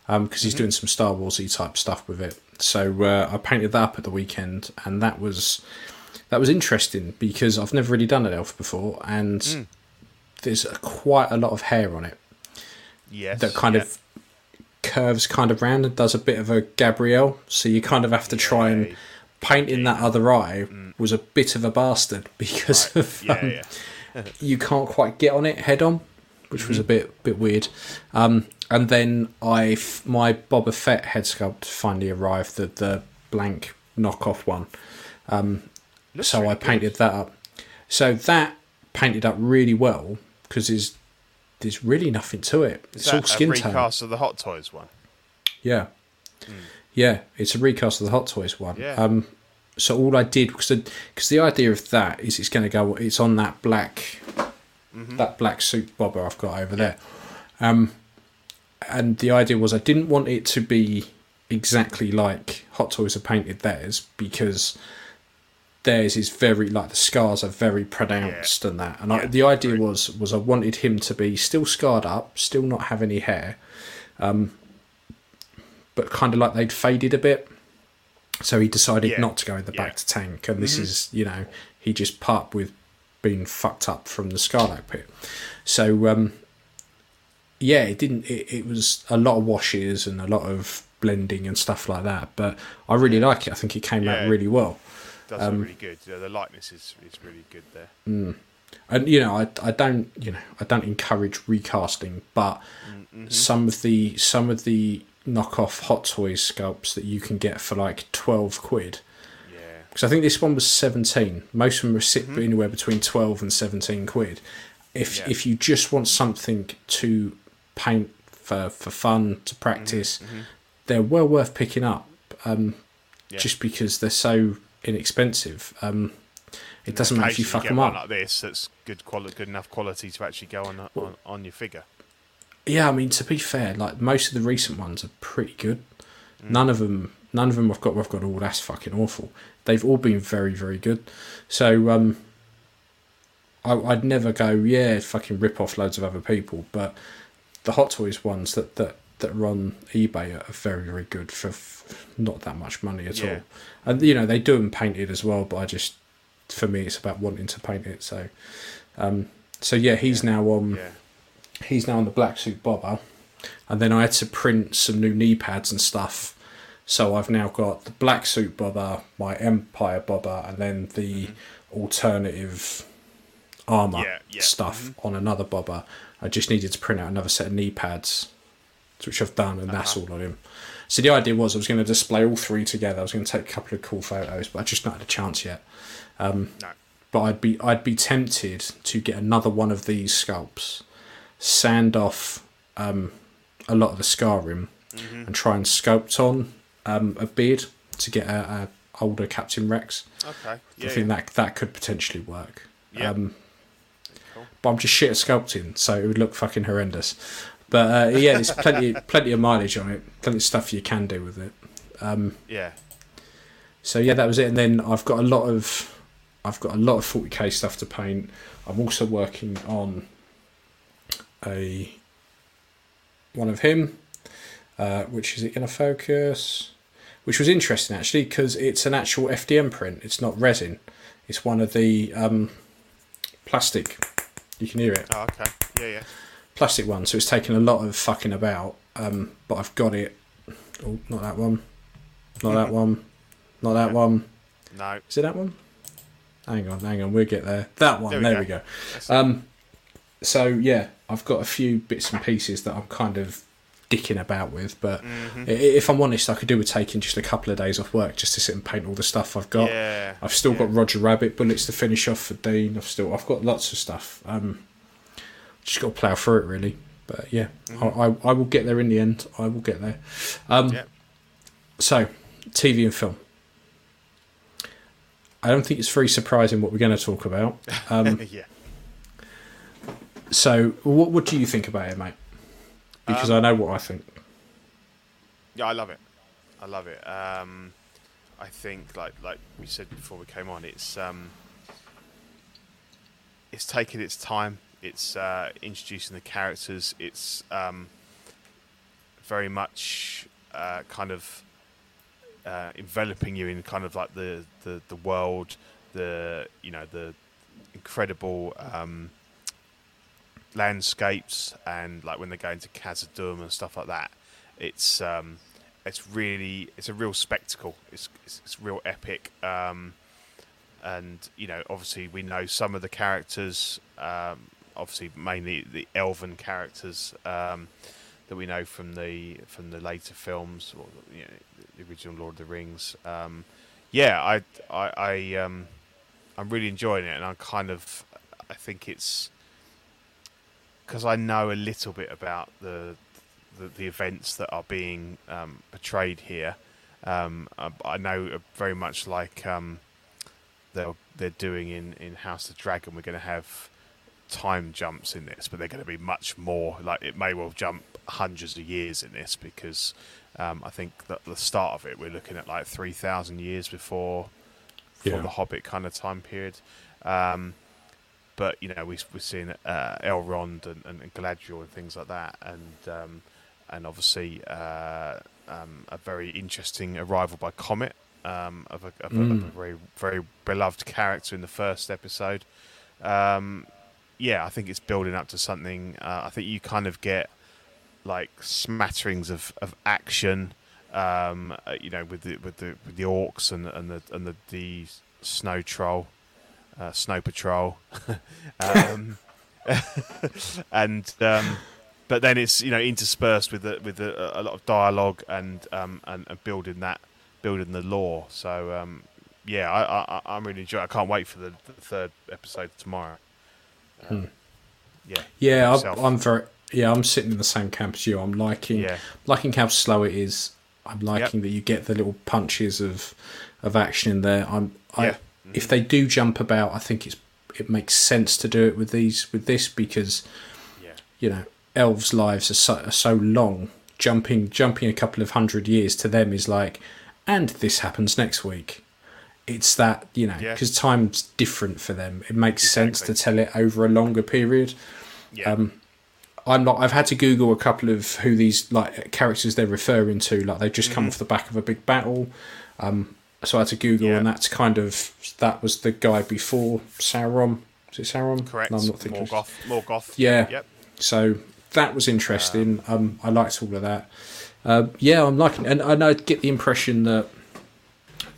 S2: because he's doing some Star Warsy type stuff with it. So uh, I painted that up at the weekend, and that was that was interesting because I've never really done an elf before, and there's a, quite a lot of hair on it
S3: yes.
S2: that kind
S3: yeah.
S2: of curves kind of round and does a bit of a Gabrielle. So you kind of have to try and
S3: Yeah.
S2: painting that other eye was a bit of a bastard <laughs> because of
S3: Yeah,
S2: um,
S3: yeah. <laughs>
S2: you can't quite get on it head on, which was a bit bit weird. Um, and then I f- my Boba Fett head sculpt finally arrived, the the blank knockoff one.
S3: Looks
S2: so
S3: really
S2: I
S3: good.
S2: painted that up. So that painted up really well because there's there's really nothing to it.
S3: Is
S2: It's all skin
S3: a
S2: tone.
S3: recast of the Hot Toys one.
S2: Yeah. Yeah, it's a recast of the Hot Toys one.
S3: Yeah.
S2: Um, so all I did because the, cause the idea of that is it's going to go. It's on that black, that black suit Boba I've got over there. Um, and the idea was I didn't want it to be exactly like Hot Toys have painted theirs because theirs is very like the scars are very pronounced and that. And I, the idea was was I wanted him to be still scarred up, still not have any hair, um, but kind of like they'd faded a bit. So he decided
S3: Yeah,
S2: not to go in the
S3: yeah.
S2: back to tank, and this is you know he just part with being fucked up from the Sarlacc pit. So um, yeah, it didn't. It, it was a lot of washes and a lot of blending and stuff like that. But I really like it. I think it came
S3: Yeah.
S2: out really well.
S3: Does
S2: Um,
S3: look really good. Yeah, the likeness is, is really good there. Mm.
S2: and you know I, I don't you know I don't encourage recasting but mm-hmm. some of the some of the knockoff hot toys sculpts that you can get for like 12 quid
S3: Yeah.
S2: because I think this one was 17 most of them were sit mm-hmm. anywhere between 12 and 17 quid if
S3: Yeah.
S2: if you just want something to paint for for fun to mm-hmm. practice they're well worth picking up um,
S3: Yeah.
S2: just because they're so inexpensive um, it doesn't matter if you fuck
S3: get
S2: them up
S3: like this that's good quality, good enough quality to actually go on on, on your figure.
S2: Yeah, I mean to be fair, like most of the recent ones are pretty good. None of them, none of them I've got. I've got. Oh, that's fucking awful. They've all been very, very good. So, um, I, I'd never go. Yeah, fucking rip off loads of other people, but the Hot Toys ones that that that run eBay are very, very good for f- not that much money at
S3: Yeah.
S2: all. And you know they do them painted as well, but I just, for me, it's about wanting to paint it. So, um, so yeah, he's now on
S3: Yeah.
S2: he's now on the black suit Boba and then i had to print some new knee pads and stuff so i've now got the black suit Boba my empire Boba and then the alternative armor
S3: Mm-hmm. Yeah, yeah,
S2: stuff on another Boba i just needed to print out another set of knee pads which i've done and that's
S3: Uh-huh.
S2: all on him so the idea was i was going to display all three together i was going to take a couple of cool photos but i just not had a chance yet
S3: No.
S2: but I'd be I'd be tempted to get another one of these sculpts, sand off um, a lot of the scarring,
S3: Mm-hmm.
S2: and try and sculpt on um, a beard to get a, a older Captain Rex.
S3: Okay. Yeah.
S2: I think
S3: yeah.
S2: that that could potentially work.
S3: Yeah.
S2: Um,
S3: Cool.
S2: but I'm just shit at sculpting, so it would look fucking horrendous. But uh, yeah, there's plenty plenty of mileage on it, plenty of stuff you can do with it.
S3: yeah.
S2: So yeah, that was it. And then I've got a lot of I've got a lot of 40k stuff to paint. I'm also working on a one of him, uh, which is it going to focus? Which was interesting actually because it's an actual FDM print. It's not resin. It's one of the um, plastic. You can hear it.
S3: Oh, okay. Yeah, yeah.
S2: Plastic one, so it's taken a lot of fucking about. Um, but I've got it. Oh, not that one. Not that <laughs> one. Not that one.
S3: No.
S2: Is it that one? Hang on, hang on. We'll get there. That one.
S3: There
S2: There
S3: we
S2: we
S3: go.
S2: go. Um, so yeah, I've got a few bits and pieces that I'm kind of dicking about with, but
S3: Mm-hmm.
S2: if I'm honest, I could do with taking just a couple of days off work just to sit and paint all the stuff I've got.
S3: Yeah,
S2: I've still
S3: yeah.
S2: got Roger Rabbit bullets to finish off for Dean. I've still I've got lots of stuff. Um, just got to plough through it really. But yeah, I, I I will get there in the end. I will get there. Um,
S3: Mm-hmm. Yeah.
S2: So, TV and film. I don't think it's very surprising what we're going to talk about. Um, <laughs>
S3: yeah.
S2: so, what what do you think about it, mate? Because
S3: Um,
S2: I know what I think.
S3: Yeah, I love it. I love it. Um, I think, like like we said before we came on, it's um, it's taken its time. It's uh, introducing the characters. It's um, very much uh, kind of uh, enveloping you in kind of like the, the, the world, the you know the incredible um, landscapes, and like when they go into Khazad-dûm and stuff like that. It's um, it's really it's a real spectacle. It's it's, it's real epic. Um, and you know, obviously, we know some of the characters. Um, obviously, mainly the elven characters um, that we know from the from the later films, or you know, the original Lord of the Rings. Um, yeah, I I, I um, I'm really enjoying it, and I'm kind of I think it's because I know a little bit about the the, the events that are being um, portrayed here. Um, I, I know very much like um, they're they're doing in, in House of Dragon. We're going to have time jumps in this, but they're going to be much more. Like it may well jump hundreds of years in this because um, I think that the start of it we're looking at like three thousand years before, before
S2: Yeah.
S3: the Hobbit kind of time period. Um, but you know we, we're seeing uh, Elrond and, and, and Galadriel and things like that, and um, and obviously uh, um, a very interesting arrival by Comet um, of, a, of, a, of a very very beloved character in the first episode. Um, yeah, I think it's building up to something. Uh, I think you kind of get like smatterings of, of action, um, uh, you know, with the with the with the orcs and and the and the, the snow troll, uh, snow patrol, <laughs> um, <laughs> and um, but then it's you know interspersed with the, with the, a lot of dialogue and um and, and building that building the lore. So um, yeah, I, I I'm really enjoying. It. I can't wait for the, the third episode tomorrow. Um, Yeah,
S2: Yeah. I, I'm very. Yeah, I'm sitting in the same camp as you. I'm liking
S3: Yeah.
S2: liking how slow it is. I'm liking that you get the little punches of of action in there. I'm. I,
S3: Yeah.
S2: If they do jump about, I think it's it makes sense to do it with these with this because
S3: yeah,
S2: you know elves' lives are so, are so long. Jumping jumping a couple of hundred years to them is like, and this happens next week. It's that you know
S3: Yeah.
S2: because time's different for them. It makes sense to tell it over a longer period.
S3: yeah,
S2: Um, I'm not. I've had to Google a couple of who these like characters they're referring to. Like they've just come off the back of a big battle. Um, so I had to Google,
S3: Mm-hmm. Yeah.
S2: and that's kind of that was the guy before Sauron. Is it Sauron?
S3: correct.
S2: No, I'm not thinking.
S3: Morgoth, Morgoth.
S2: Yeah.
S3: Yep.
S2: So that was interesting. Um, I liked all of that. Uh, yeah, I'm liking, and and I get the impression that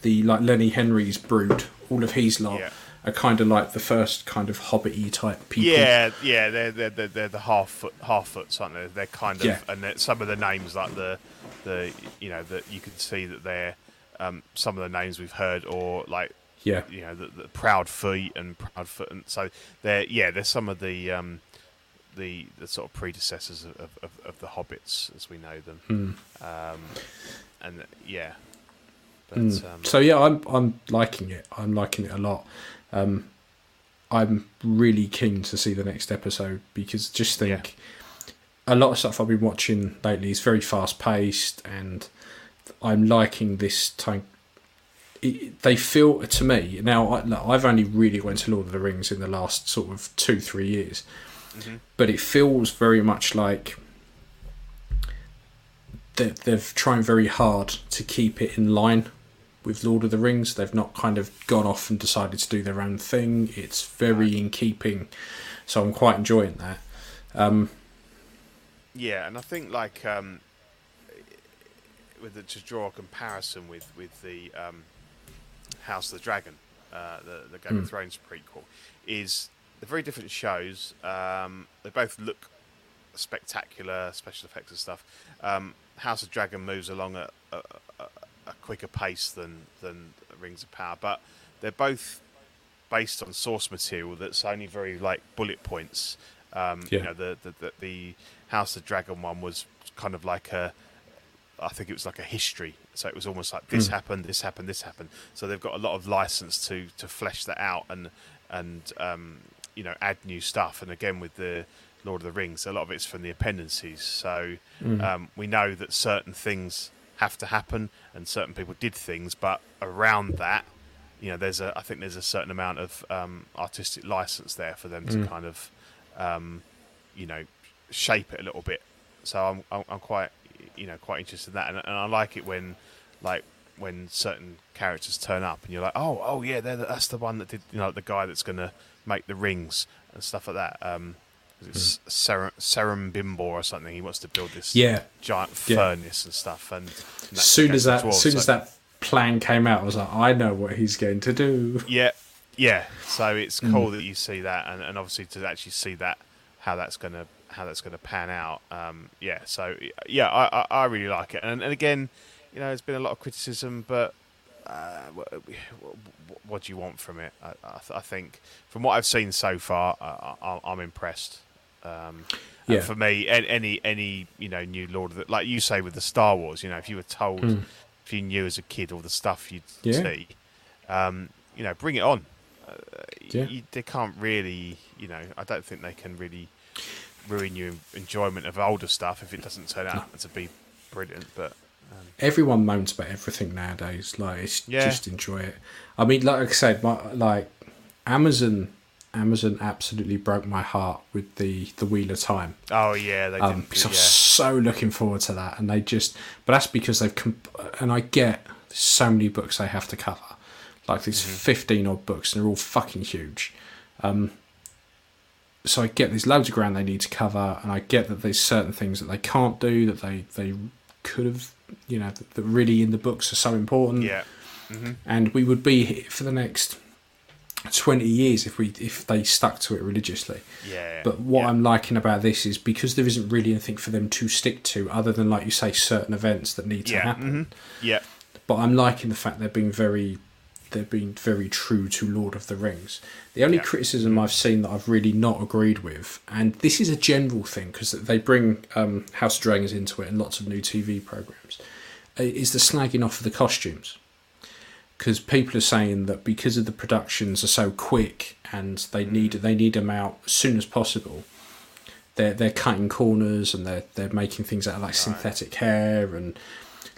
S2: the like Lenny Henry's brood, all of his lot,
S3: Yeah.
S2: are kind of like the first kind of hobbity type people.
S3: Yeah, yeah, they're they're they're, they're the Harfoot half foots, aren't they? They're kind of
S2: Yeah.
S3: and some of the names like the the you know that you can see that they're um, some of the names we've heard or like
S2: yeah,
S3: you know the, the proud feet and proud foot and so they're yeah they're some of the um, the the sort of predecessors of, of, of the hobbits as we know them
S2: Hmm.
S3: um, and yeah but
S2: Mm.
S3: um,
S2: So yeah, I'm I'm liking it. I'm liking it a lot. Um, I'm really keen to see the next episode because just think a lot of stuff I've been watching lately is very fast paced, and I'm liking this time. It, they feel to me now. I, look, I've only really went to Lord of the Rings in the last sort of two three years, but it feels very much like they, they've trying very hard to keep it in line with Lord of the Rings. They've not kind of gone off and decided to do their own thing. It's very in keeping, so I'm quite enjoying that. Um,
S3: Yeah, and I think like um, with the, to draw a comparison with with the um, House of the Dragon, uh, the the Game of Thrones prequel, is they're very different shows. Um, they both look spectacular, special effects and stuff. Um, House of Dragon moves along at a, a, a quicker pace than than Rings of Power, but they're both based on source material that's only very like bullet points. Um, You know, the, the the the House of Dragon one was kind of like a, I think it was like a history. So it was almost like this happened, this happened, this happened. So they've got a lot of license to to flesh that out and and um, you know add new stuff. And again with the Lord of the Rings, a lot of it's from the appendices. So um, we know that certain things have to happen and certain people did things, but around that, you know, there's a I think there's a certain amount of um, artistic license there for them to kind of um, you know shape it a little bit. So I'm I'm, I'm quite you know quite interested in that, and, and I like it when like when certain characters turn up and you're like, oh oh yeah, the, that's the one that did you know the guy that's gonna make the rings and stuff like that. Um, it's Serum, Serum Bimbo or something. He wants to build this
S2: Yeah.
S3: giant
S2: Yeah.
S3: furnace and stuff. And, and
S2: As soon as that, as soon as that plan came out, I was like, I know what he's going to do. <laughs>
S3: Yeah, yeah. So it's
S2: Mm.
S3: cool that you see that, and, and obviously to actually see that how that's gonna how that's gonna pan out. Um, yeah. So yeah, I, I, I really like it, and, and again, you know, there's been a lot of criticism, but uh, what, what do you want from it? I, I, th- I think from what I've seen so far, I, I, I'm impressed. Um, and
S2: Yeah.
S3: for me, any any you know new Lord of the like you say with the Star Wars, you know, if you were told, if you knew as a kid all the stuff you'd.
S2: Yeah.
S3: see, um, you know, bring it on. Uh,
S2: Yeah.
S3: you, they can't really, you know, I don't think they can really ruin your enjoyment of older stuff if it doesn't turn out to be brilliant. But
S2: Everyone moans about everything nowadays. Like, it's
S3: Yeah.
S2: just enjoy it. I mean, like I said, my, like Amazon, Amazon absolutely broke my heart with the the Wheel of Time.
S3: oh yeah, they
S2: Um, because I was so looking forward to that, and they just. But that's because they've. Comp- and I get so many books they have to cover, like these
S3: Mm-hmm.
S2: fifteen odd books, and they're all fucking huge. Um, so I get there's loads of ground they need to cover, and I get that there's certain things that they can't do that they they could have, you know, that, that really in the books are so important.
S3: yeah,
S2: And we would be here for the next twenty years if we if they stuck to it religiously.
S3: yeah.
S2: But what
S3: yeah.
S2: I'm liking about this is because there isn't really anything for them to stick to other than, like you say, certain events that need to
S3: yeah,
S2: happen.
S3: mhm, yeah,
S2: But I'm liking the fact they're being very, they're being very true to Lord of the Rings. The only
S3: Yeah.
S2: criticism I've seen that I've really not agreed with, and this is a general thing because they bring um, House of Dragons into it and lots of new TV programs, uh, is the snagging off of the costumes because people are saying that because of the productions are so quick and they mm. need they need them out as soon as possible. They're they're cutting corners and they're they're making things out of like synthetic hair and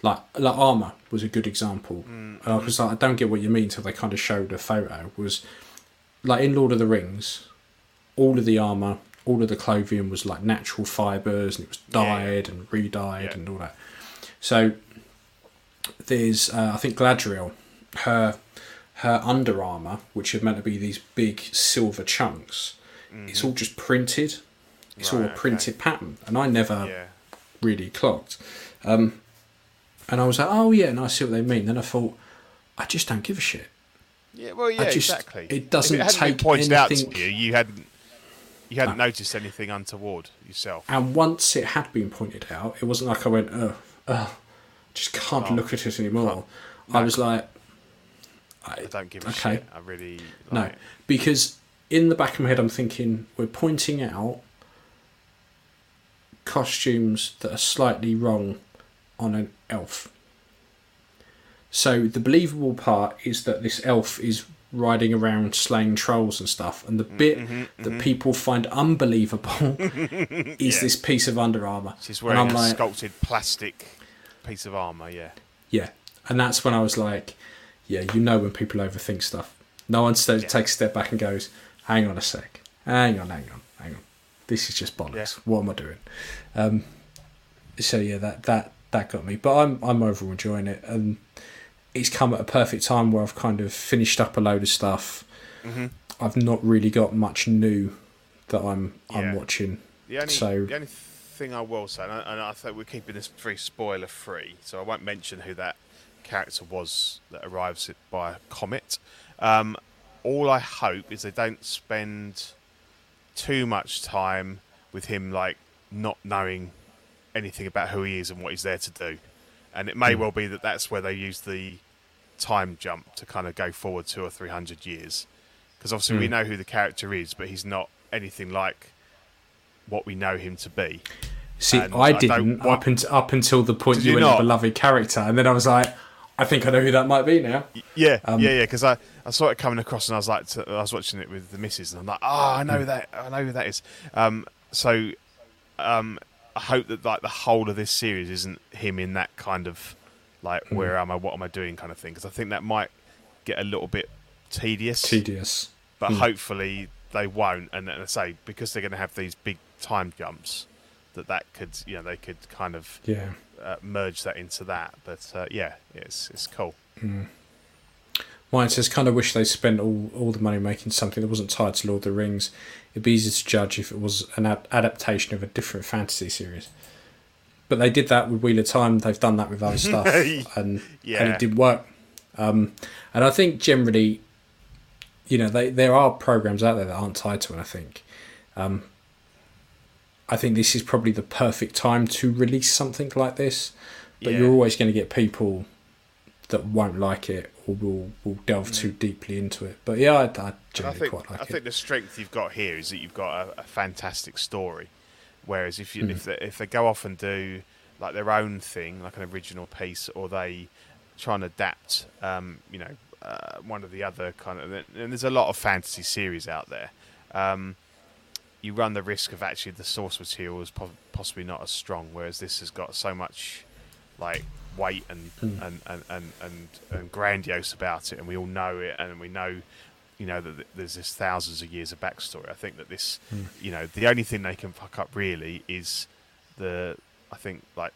S2: like like armor was a good example. Mm, because mm. like, I don't get what you mean until they kind of showed a photo. Was like in Lord of the Rings, all of the armor, all of the clothing was like natural fibers and it was
S3: Yeah, yeah.
S2: dyed and re-dyed
S3: Yeah.
S2: and all that. So there's uh, I think Galadriel, her her under armor, which are meant to be these big silver chunks, it's all just printed. It's all
S3: Mm-hmm. Right,
S2: a
S3: okay.
S2: printed pattern, and I never
S3: yeah,
S2: really clocked. Um, and I was like, oh yeah, and I see what they mean. Then I thought, I just don't give a shit.
S3: yeah. Well, yeah,
S2: just-
S3: exactly.
S2: it doesn't
S3: if it
S2: take
S3: pointed out
S2: anything-
S3: to you. You hadn't. You hadn't noticed anything untoward yourself.
S2: And once it had been pointed out, it wasn't like I went, oh, oh just can't
S3: Oh,
S2: look at it anymore. I was like,
S3: I don't give a
S2: okay.
S3: shit. I really
S2: no, because in the back of my head, I'm thinking we're pointing out costumes that are slightly wrong on an elf. So the believable part is that this elf is riding around slaying trolls and stuff, and the mm-hmm, bit mm-hmm, that mm-hmm. people find unbelievable <laughs> is this piece of Under Armour.
S3: She's wearing a
S2: like,
S3: sculpted plastic piece of armor. Yeah,
S2: yeah, and that's when I was like, yeah, you know when people overthink stuff. No one sta
S3: Yeah.
S2: takes a step back and goes, hang on a sec, hang on, hang on, hang on. This is just bollocks.
S3: Yeah.
S2: What am I doing? Um, so yeah, that that that got me. But I'm I'm overall enjoying it, and it's come at a perfect time where I've kind of finished up a load of stuff.
S3: Mm-hmm.
S2: I've not really got much new that I'm
S3: Yeah.
S2: I'm watching.
S3: the only
S2: So-
S3: the only thing I will say, and I, and I think we're keeping this very spoiler free, so I won't mention who that character was that arrives by comet. Um, all I hope is they don't spend too much time with him, like not knowing anything about who he is and what he's there to do. And it may well be that that's where they use the time jump to kind of go forward two or three hundred years, because obviously we know who the character is, but he's not anything like what we know him to be.
S2: See,
S3: And
S2: I didn't up, up until the point you
S3: you
S2: went
S3: not?
S2: beloved character, and then I was like, I think I know who that might be now.
S3: Yeah,
S2: Um,
S3: yeah, yeah. Because I, I saw it coming across, and I was like, to, I was watching it with the missus, and I'm like, oh, I know that, I know who that is. Um, so, um, I hope that like the whole of this series isn't him in that kind of like, where am I, what am I doing, kind of thing. Because I think that might get a little bit tedious.
S2: Tedious.
S3: but hopefully they won't. And, and I say because they're going to have these big time jumps, that that could, you know, they could kind of
S2: Yeah.
S3: Uh, merge that into that. But uh, yeah, it's it's cool.
S2: Mine says, kind of wish they spent all, all the money making something that wasn't tied to Lord of the Rings. It'd be easy to judge if it was an ad- adaptation of a different fantasy series. But they did that with Wheel of Time. They've done that with other <laughs> stuff, and and
S3: Yeah.
S2: it did work. Um, and I think generally, you know, they, there are programs out there that aren't tied to it. I think, um, I think this is probably the perfect time to release something like this. But
S3: Yeah.
S2: you're always going to get people that won't like it or will will delve too deeply into it. But yeah, I, I
S3: And I
S2: generally
S3: think
S2: quite like
S3: I
S2: it.
S3: think the strength you've got here is that you've got a, a fantastic story. Whereas if you if they, if they go off and do like their own thing, like an original piece, or they try and adapt, um, you know, uh, one of the other kind of, and there's a lot of fantasy series out there. Um, you run the risk of actually the source material is po- possibly not as strong, whereas this has got so much like weight and
S2: Hmm.
S3: and, and, and, and and grandiose about it, and we all know it, and we know, you know, that there's this thousands of years of backstory. I think that this,
S2: Hmm.
S3: you know, the only thing they can fuck up really is the, I think like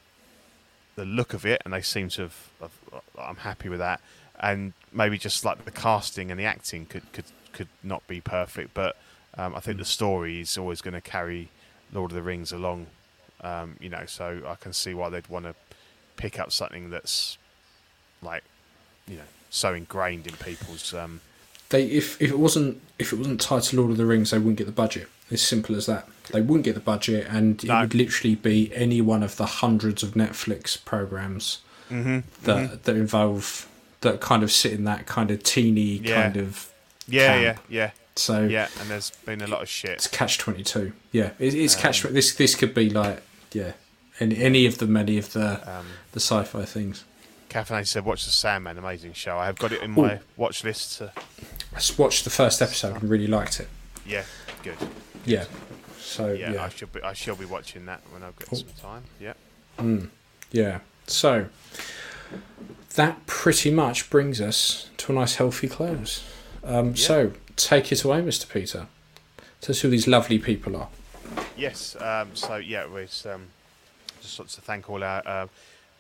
S3: the look of it, and they seem to have. have I'm happy with that, and maybe just like the casting and the acting could could could not be perfect, but um, I think the story is always going to carry Lord of the Rings along. Um, you know, so I can see why they'd want to pick up something that's like, you know, so ingrained in people's. Um,
S2: they if, if it wasn't if it wasn't tied to Lord of the Rings, they wouldn't get the budget. As simple as that. They wouldn't get the budget, and it
S3: No.
S2: would literally be any one of the hundreds of Netflix programs
S3: Mm-hmm.
S2: that that involve that kind of sit in that kind of teeny
S3: Yeah.
S2: kind of
S3: yeah,
S2: camp.
S3: yeah, yeah,
S2: so
S3: yeah. And there's been a lot of shit.
S2: it's catch twenty two. Yeah, it, it's
S3: Um,
S2: catch. This this could be like yeah, any any of the many of the
S3: Um,
S2: the sci-fi things.
S3: Caffeine said, "Watch the Sandman, amazing show. I have got it in my
S2: Ooh.
S3: watch list. To,
S2: I watched the first episode and really liked it.
S3: yeah, good.
S2: Yeah, so
S3: Yeah,
S2: yeah,
S3: I should be. I shall be watching that when I've got
S2: Cool.
S3: some time. Yeah.
S2: Yeah. So that pretty much brings us to a nice healthy close. Um, So take it away, Mr. Peter. Tell us who these lovely people are.
S3: Yes. Um, so yeah, we um, just want to thank all our uh,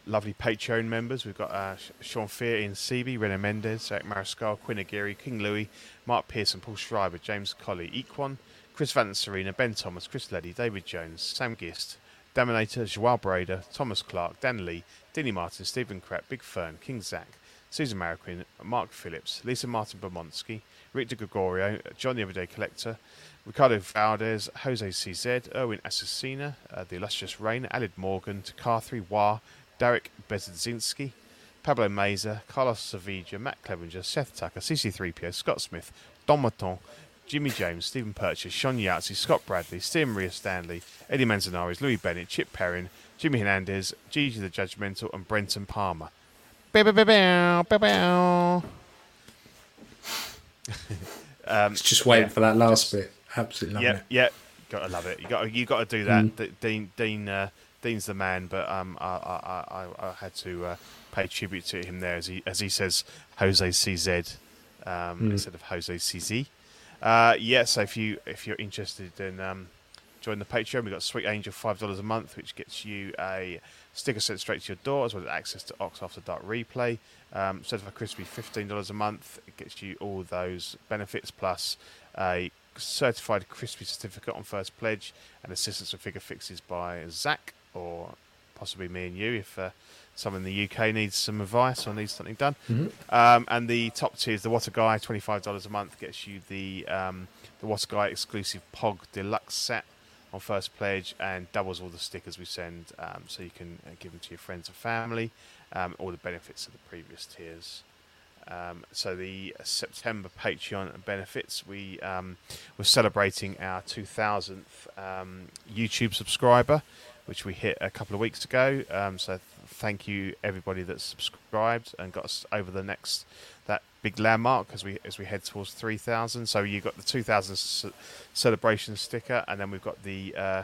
S3: lovely Patreon members. We've got uh, Sean Fear, Ian Seavey, René Mendez, Eric Mariscal, Quinn Aguirre, King Louis, Mark Pearson, Paul Schreiber, James Colley, Equan, Chris Van Serena, Ben Thomas, Chris Leddy, David Jones, Sam Gist, Daminator, Joao Brader, Thomas Clark, Dan Lee, Dinny Martin, Stephen Krapp, Big Fern, King Zach, Susan Mariquin, Mark Phillips, Lisa Martin Bomonsky, De Gregorio, John the Everyday Collector, Ricardo Valdez, Jose CZ, Erwin Assassina, uh, The Illustrious Rain, Alid Morgan, Takathri Wah, Derek Bezadzinski, Pablo Meza, Carlos Savija, Matt Clevenger, Seth Tucker, CC3PO, Scott Smith, Don Maton, Jimmy James, Stephen Purchase, Sean Yahtzee, Scott Bradley, Steve Maria Stanley, Eddie Manzanares, Louis Bennett, Chip Perrin, Jimmy Hernandez, Gigi the Judgmental, and Brenton Palmer. Bow, bow, bow, bow, bow. <laughs> um,
S2: It's just waiting
S3: yeah,
S2: for that last bit. Absolutely loving
S3: yeah,
S2: it.
S3: yeah, gotta love it. You got you got to do that.
S2: Mm.
S3: Dean Dean uh, Dean's the man, but um, I I, I, I had to uh, pay tribute to him there as he as he says Jose CZ um,
S2: Mm.
S3: instead of Jose CZ. Uh, yeah, so if you if you're interested in um, join the Patreon, we've got Sweet Angel five dollars a month, which gets you a sticker sent straight to your door, as well as access to Ox After Dark replay. Um, Certified Crispy fifteen dollars a month. It gets you all those benefits plus a certified crispy certificate on first pledge, and assistance with figure fixes by Zach or possibly me and you if uh, someone in the UK needs some advice or needs something done. Um, and the top tier is the a Guy, twenty five dollars a month gets you the um, the a Guy exclusive Pog Deluxe set on first pledge and doubles all the stickers we send, um, so you can uh, give them to your friends and family. Um, all the benefits of the previous tiers. Um, so the September Patreon benefits, we um, we're celebrating our 2000th um, YouTube subscriber, which we hit a couple of weeks ago. Um, so th- thank you everybody that's subscribed and got us over the next big landmark as we as we head towards 3000. So you got the 2000 ce- celebration sticker, and then we've got the uh,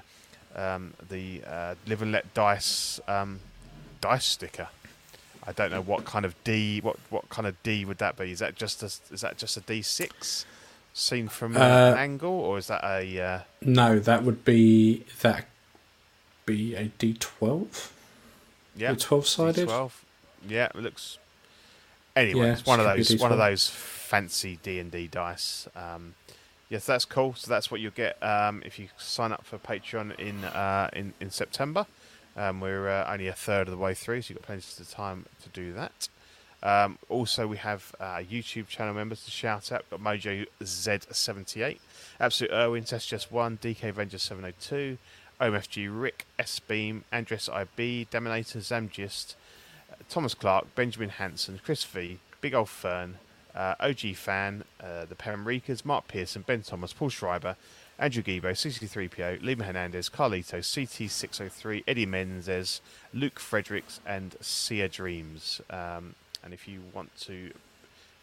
S3: um, the uh, live and let dice um, dice sticker. I don't know what kind of D what what kind of D would that be? Is that just a is that just a D six seen from
S2: Uh,
S3: an angle, or is that a uh,
S2: No, that would be that be a D twelve.
S3: yeah
S2: 12-sided?
S3: D12? Yeah, it looks. Anyway,
S2: Yeah,
S3: it's one of those one of those fancy D and D dice. Um, yes, that's cool. So that's what you'll get um, if you sign up for Patreon in uh, in in September. Um, we're uh, only a third of the way through, so you've got plenty of time to do that. Um, also, we have uh, YouTube channel members to shout out. We've got Mojo Z78, Absolute Irwin, Test Just One, DK Avenger 702, OMFG Rick, S Beam, Andres IB, Deminator, Zamgist, Thomas Clark, Benjamin Hanson, Chris V, Big Old Fern, uh, OG Fan, uh, the Paramricas, Mark Pearson, Ben Thomas, Paul Schreiber, Andrew Gibo, CC3PO, Lima Hernandez, Carlito, CT603, Eddie Mendez, Luke Fredericks, and Sia Dreams. Um, and if you want to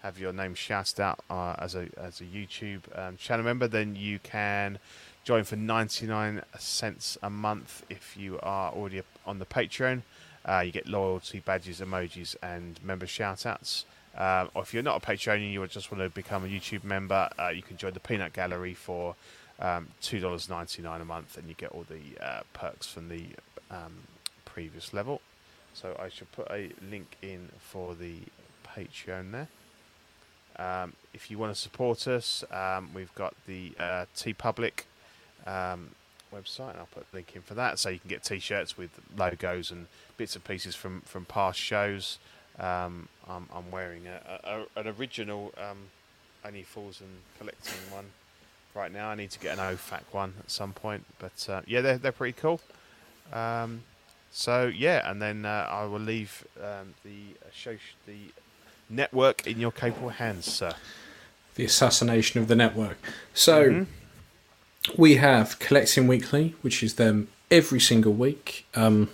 S3: have your name shouted out uh, as a as a YouTube um, channel member, then you can join for 99 cents a month if you are already on the Patreon. Uh, you get loyalty badges, emojis, and member shoutouts. Um, or if you're not a Patreon you just want to become a YouTube member, uh, you can join the Peanut Gallery for um, two dollars ninety nine a month, and you get all the uh, perks from the um, previous level. So I should put a link in for the Patreon there. Um, if you want to support us, um, we've got the uh, TeePublic um, and I'll put a link in for that, so you can get T-shirts with logos and bits and pieces from from past shows. Um, I'm, I'm wearing a, a, an original um, Only Fools and Collecting one right now. I need to get an OFAC one at some point, but uh, yeah, they're they're pretty cool. Um, so yeah, and then uh, I will leave um, the uh, show the network in your capable hands, sir.
S2: The assassination of the network. So
S3: Mhm.
S2: We have collecting weekly, which is them every single week. Um,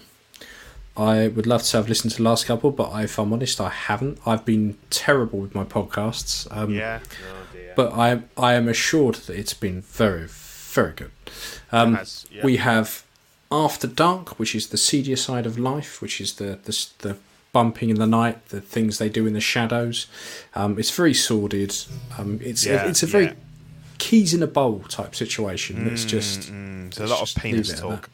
S2: I would love to have listened to the last couple, but if I'm honest, I haven't. I've been terrible with my podcasts. Um,
S3: yeah. Oh
S2: but I I am assured that it's been very very good. Um,
S3: has, yeah.
S2: We have After Dark, which is the seedier side of life, which is the the, the bumping in the night, the things they do in the shadows. Um, it's very sordid. Um, it's
S3: Yeah,
S2: it's a very
S3: yeah.
S2: Keys in a bowl type situation. It's just
S3: Mm, there's a lot of penis talk.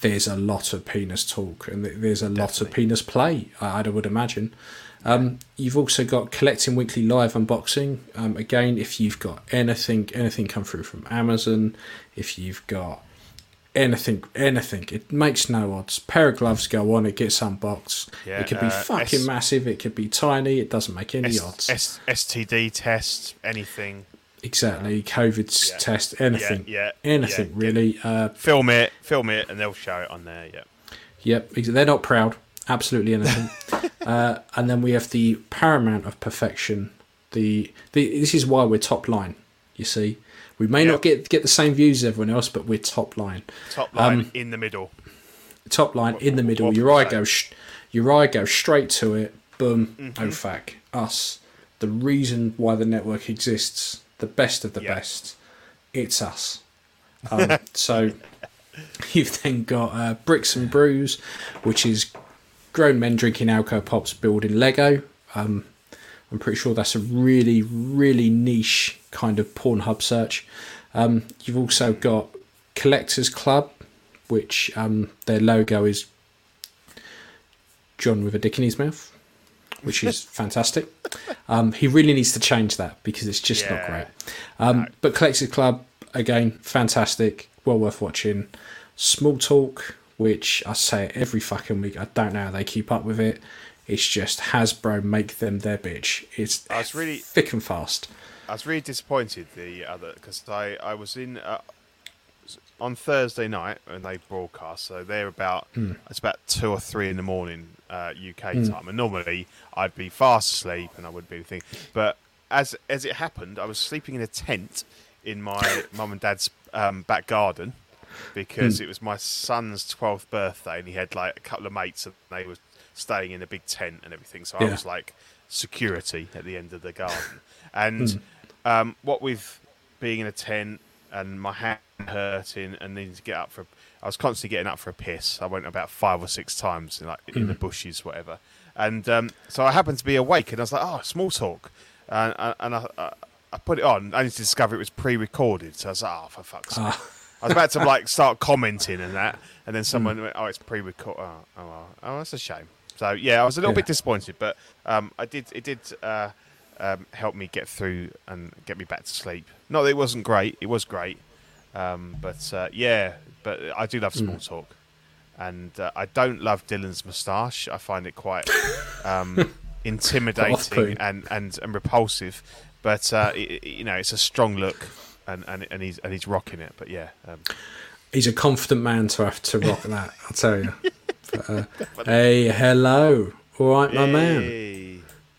S2: There's a lot of penis talk, and there's a lot of penis play. I, I would imagine. Um, you've also got collecting weekly live unboxing. Um, again, if you've got anything, anything come through from Amazon, if you've got anything, anything, it makes no odds. Pair of gloves go on, it gets unboxed.
S3: Yeah,
S2: it could be
S3: uh,
S2: fucking
S3: S-
S2: massive, it could be tiny. It doesn't make any
S3: S-
S2: odds.
S3: S- STD test, anything.
S2: Exactly, COVID
S3: yeah.
S2: test, anything,
S3: yeah,
S2: anything
S3: yeah.
S2: really. Uh,
S3: Film it, film it, and they'll show it on there. Yeah.
S2: Yep, they're not proud. Absolutely anything. <laughs> uh, and then we have the paramount of perfection. The, the this is why we're top line. You see, we may not get get the same views as everyone else, but we're top line.
S3: Top line
S2: Um,
S3: in the middle.
S2: Top line in the middle.
S3: what
S2: Your eye goes, sh- your eye goes straight to it. Boom.
S3: Mm-hmm.
S2: Oh fuck. Us. The reason why the network exists. The best of the
S3: Yeah.
S2: best. It's us. Um, <laughs> so you've then got uh, Bricks and Brews, which is grown men drinking alcohol pops building Lego. Um, I'm pretty sure that's a really, really niche kind of Pornhub search. Um, you've also got Collectors Club, which um, their logo is John with a dick in his mouth. Which is fantastic. Um, he really needs to change that because it's just not great. Um, But Collective Club again, fantastic, well worth watching. Small Talk, which I say every fucking week. I don't know how they keep up with it. It's just Hasbro make them their bitch. It's
S3: I was really-
S2: thick and fast.
S3: I was really disappointed the other because I, I was in uh, on Thursday night when they broadcast. So they're about it's about two or three in the morning uh, UK time, and normally I'd be fast asleep and I wouldn't be anything. But as as it happened, I was sleeping in a tent in my <laughs> mum and dad's um, back garden because it was my son's twelfth birthday, and he had like a couple of mates, and they were staying in a big tent and everything. So I was like security at the end of the garden, <laughs> and um, what with being in a tent and my hand hurting and needing to get up for, I was constantly getting up for a piss. I went about five or six times, like in the bushes, whatever. And um, so I happened to be awake, and I was like, "Oh, small talk," and, and- I, I, I put it on, only to discover it was pre-recorded. So I was like, "Oh, for fuck's sake!" I was about to like <laughs> start commenting and that, and then someone went, "Oh, it's pre-recorded." Oh, oh, oh, that's a shame. So yeah, I was a little
S2: Yeah.
S3: bit disappointed, but um, I did. It did uh, um, help me get through and get me back to sleep. Not that it wasn't great; it was great. Um, but uh, yeah, but I do love small talk, and uh, I don't love Dylan's moustache. I find it quite um, <laughs> intimidating and, and, and repulsive. But uh, it, you know, it's a strong look, and, and, and he's and he's rocking it. But yeah, um,
S2: He's a confident man to have to rock that, I'll tell you. <laughs> But, uh, hey, hello. All right, my man.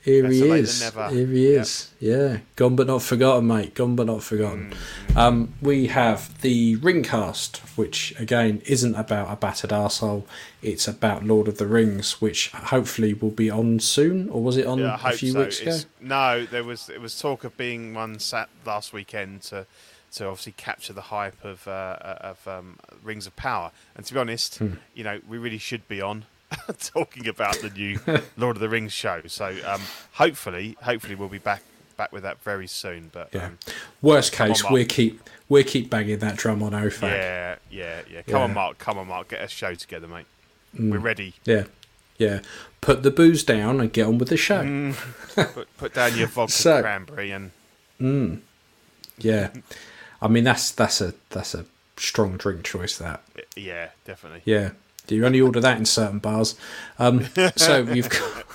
S2: Here
S3: Better
S2: he is. Here he
S3: Yep.
S2: is. Yeah, gone but not forgotten, mate. Gone but not forgotten.
S3: Mm,
S2: Um, we have the Ringcast, which again isn't about a battered arsehole. It's about Lord of the Rings, which hopefully will be on soon, or was it on
S3: Yeah,
S2: a few
S3: so.
S2: weeks ago?
S3: It's- No, there was it was talk of being one sat last weekend to to obviously capture the hype of uh, of um, Rings of Power. And to be honest,
S2: Hmm.
S3: you know, we really should be on <laughs> talking about the new Lord of the Rings show. So um, hopefully, hopefully we'll be back back with that very soon. But
S2: Yeah.
S3: um,
S2: Worst case, we keep we keep banging that drum on OFAC.
S3: yeah, yeah, yeah. Come on, Mark. Come on, Mark. Get a show together, mate.
S2: Mm.
S3: We're ready.
S2: yeah, yeah. Put the booze down and get on with the show.
S3: Mm. <laughs> Put, put down your vodka
S2: So-
S3: cranberry and
S2: Yeah, I mean that's that's a that's a strong drink choice. That
S3: yeah, definitely.
S2: Yeah, you only order that in certain bars. Um, <laughs> so we've got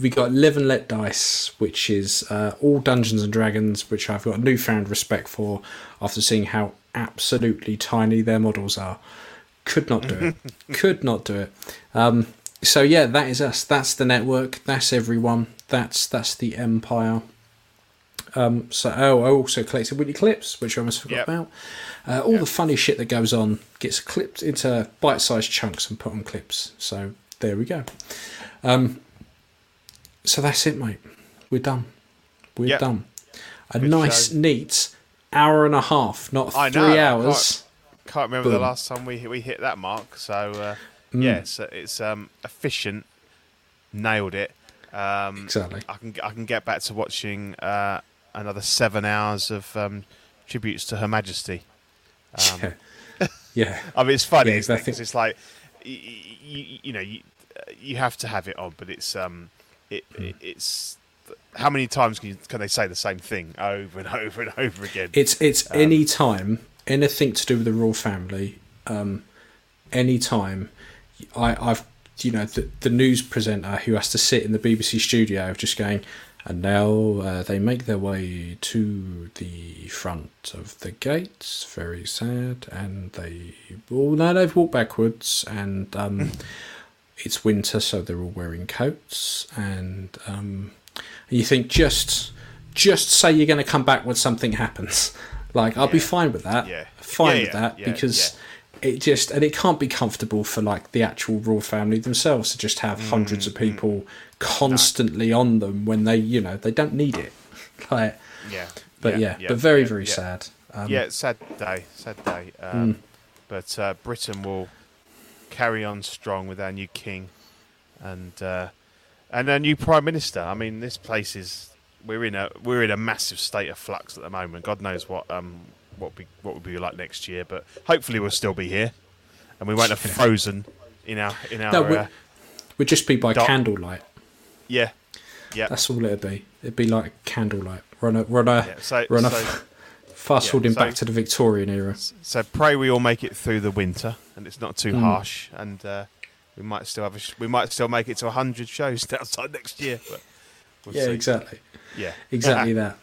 S2: we've got Live and Let Dice, which is uh, all Dungeons and Dragons, which I've got newfound respect for after seeing how absolutely tiny their models are. Could not do it. <laughs> Could not do it. Um, so yeah, that is us. That's the network. That's everyone. That's that's the empire. Um, so oh, I also collected Weekly Clips, which I almost forgot
S3: Yep.
S2: about. Uh, all the funny shit that goes on gets clipped into bite-sized chunks and put on clips. So there we go. Um, so that's it, mate. We're done. We're
S3: Yep.
S2: done. A
S3: Good
S2: nice,
S3: show.
S2: neat hour and a half, not
S3: I
S2: three
S3: know, I
S2: hours.
S3: Can't remember the last time we we hit that mark. So uh,
S2: Mm.
S3: yeah, it's, it's um, efficient. Nailed it. Um,
S2: Exactly.
S3: I can I can get back to watching uh, another seven hours of um, tributes to Her Majesty. Um,
S2: yeah. <laughs> yeah. <laughs>
S3: I mean, it's funny,
S2: Yeah,
S3: isn't it? it's like you, you, you know you, you have to have it on, but it's um it,
S2: Hmm.
S3: it it's how many times can you, can they say the same thing over and <laughs> over and over again?
S2: It's it's
S3: Um,
S2: any time anything to do with the royal family. Um, any time, I I've you know the the news presenter who has to sit in the BBC studio just going, and now uh, they make their way to the front of the gates. Very sad, and they well now they've walked backwards, and um, it's winter, so they're all wearing coats, and um, and you think just just say you're going to come back when something happens. Like I'll be fine with that.
S3: Yeah.
S2: Fine
S3: Yeah,
S2: with
S3: yeah,
S2: that
S3: yeah,
S2: because it just and it can't be comfortable for like the actual royal family themselves to just have
S3: Mm,
S2: hundreds of people constantly on them when they you know they don't need it. <laughs> Like,
S3: yeah,
S2: but yeah, but very very
S3: yeah.
S2: sad. Um,
S3: yeah, sad day, sad day. Um, But uh, Britain will carry on strong with our new king and uh, and our new prime minister. I mean, this place is we're in a we're in a massive state of flux at the moment. God knows what um what be what will be like next year, but hopefully we'll still be here and we won't have <laughs> frozen in our in our
S2: No, we-
S3: uh,
S2: would just be by
S3: Dark-
S2: candlelight.
S3: yeah Yeah.
S2: That's all it'd be. It'd be like candlelight. Run a run a
S3: Yeah, so-
S2: run a
S3: so- <laughs>
S2: fast
S3: yeah,
S2: forwarding
S3: so-
S2: back to the Victorian era.
S3: So pray we all make it through the winter and it's not too harsh, and uh, we might still have a sh- we might still make it to hundred shows <laughs> outside next year. But we'll
S2: Yeah,
S3: see.
S2: exactly.
S3: Yeah,
S2: Exactly that.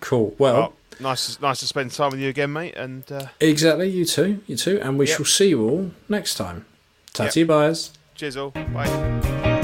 S2: Cool. Well,
S3: Well, nice, nice to spend time with you again, mate. And uh,
S2: exactly. You too. You too. And we
S3: Yep.
S2: shall see you all next time.
S3: Yep.
S2: Tatty buyers.
S3: cheers all. Bye.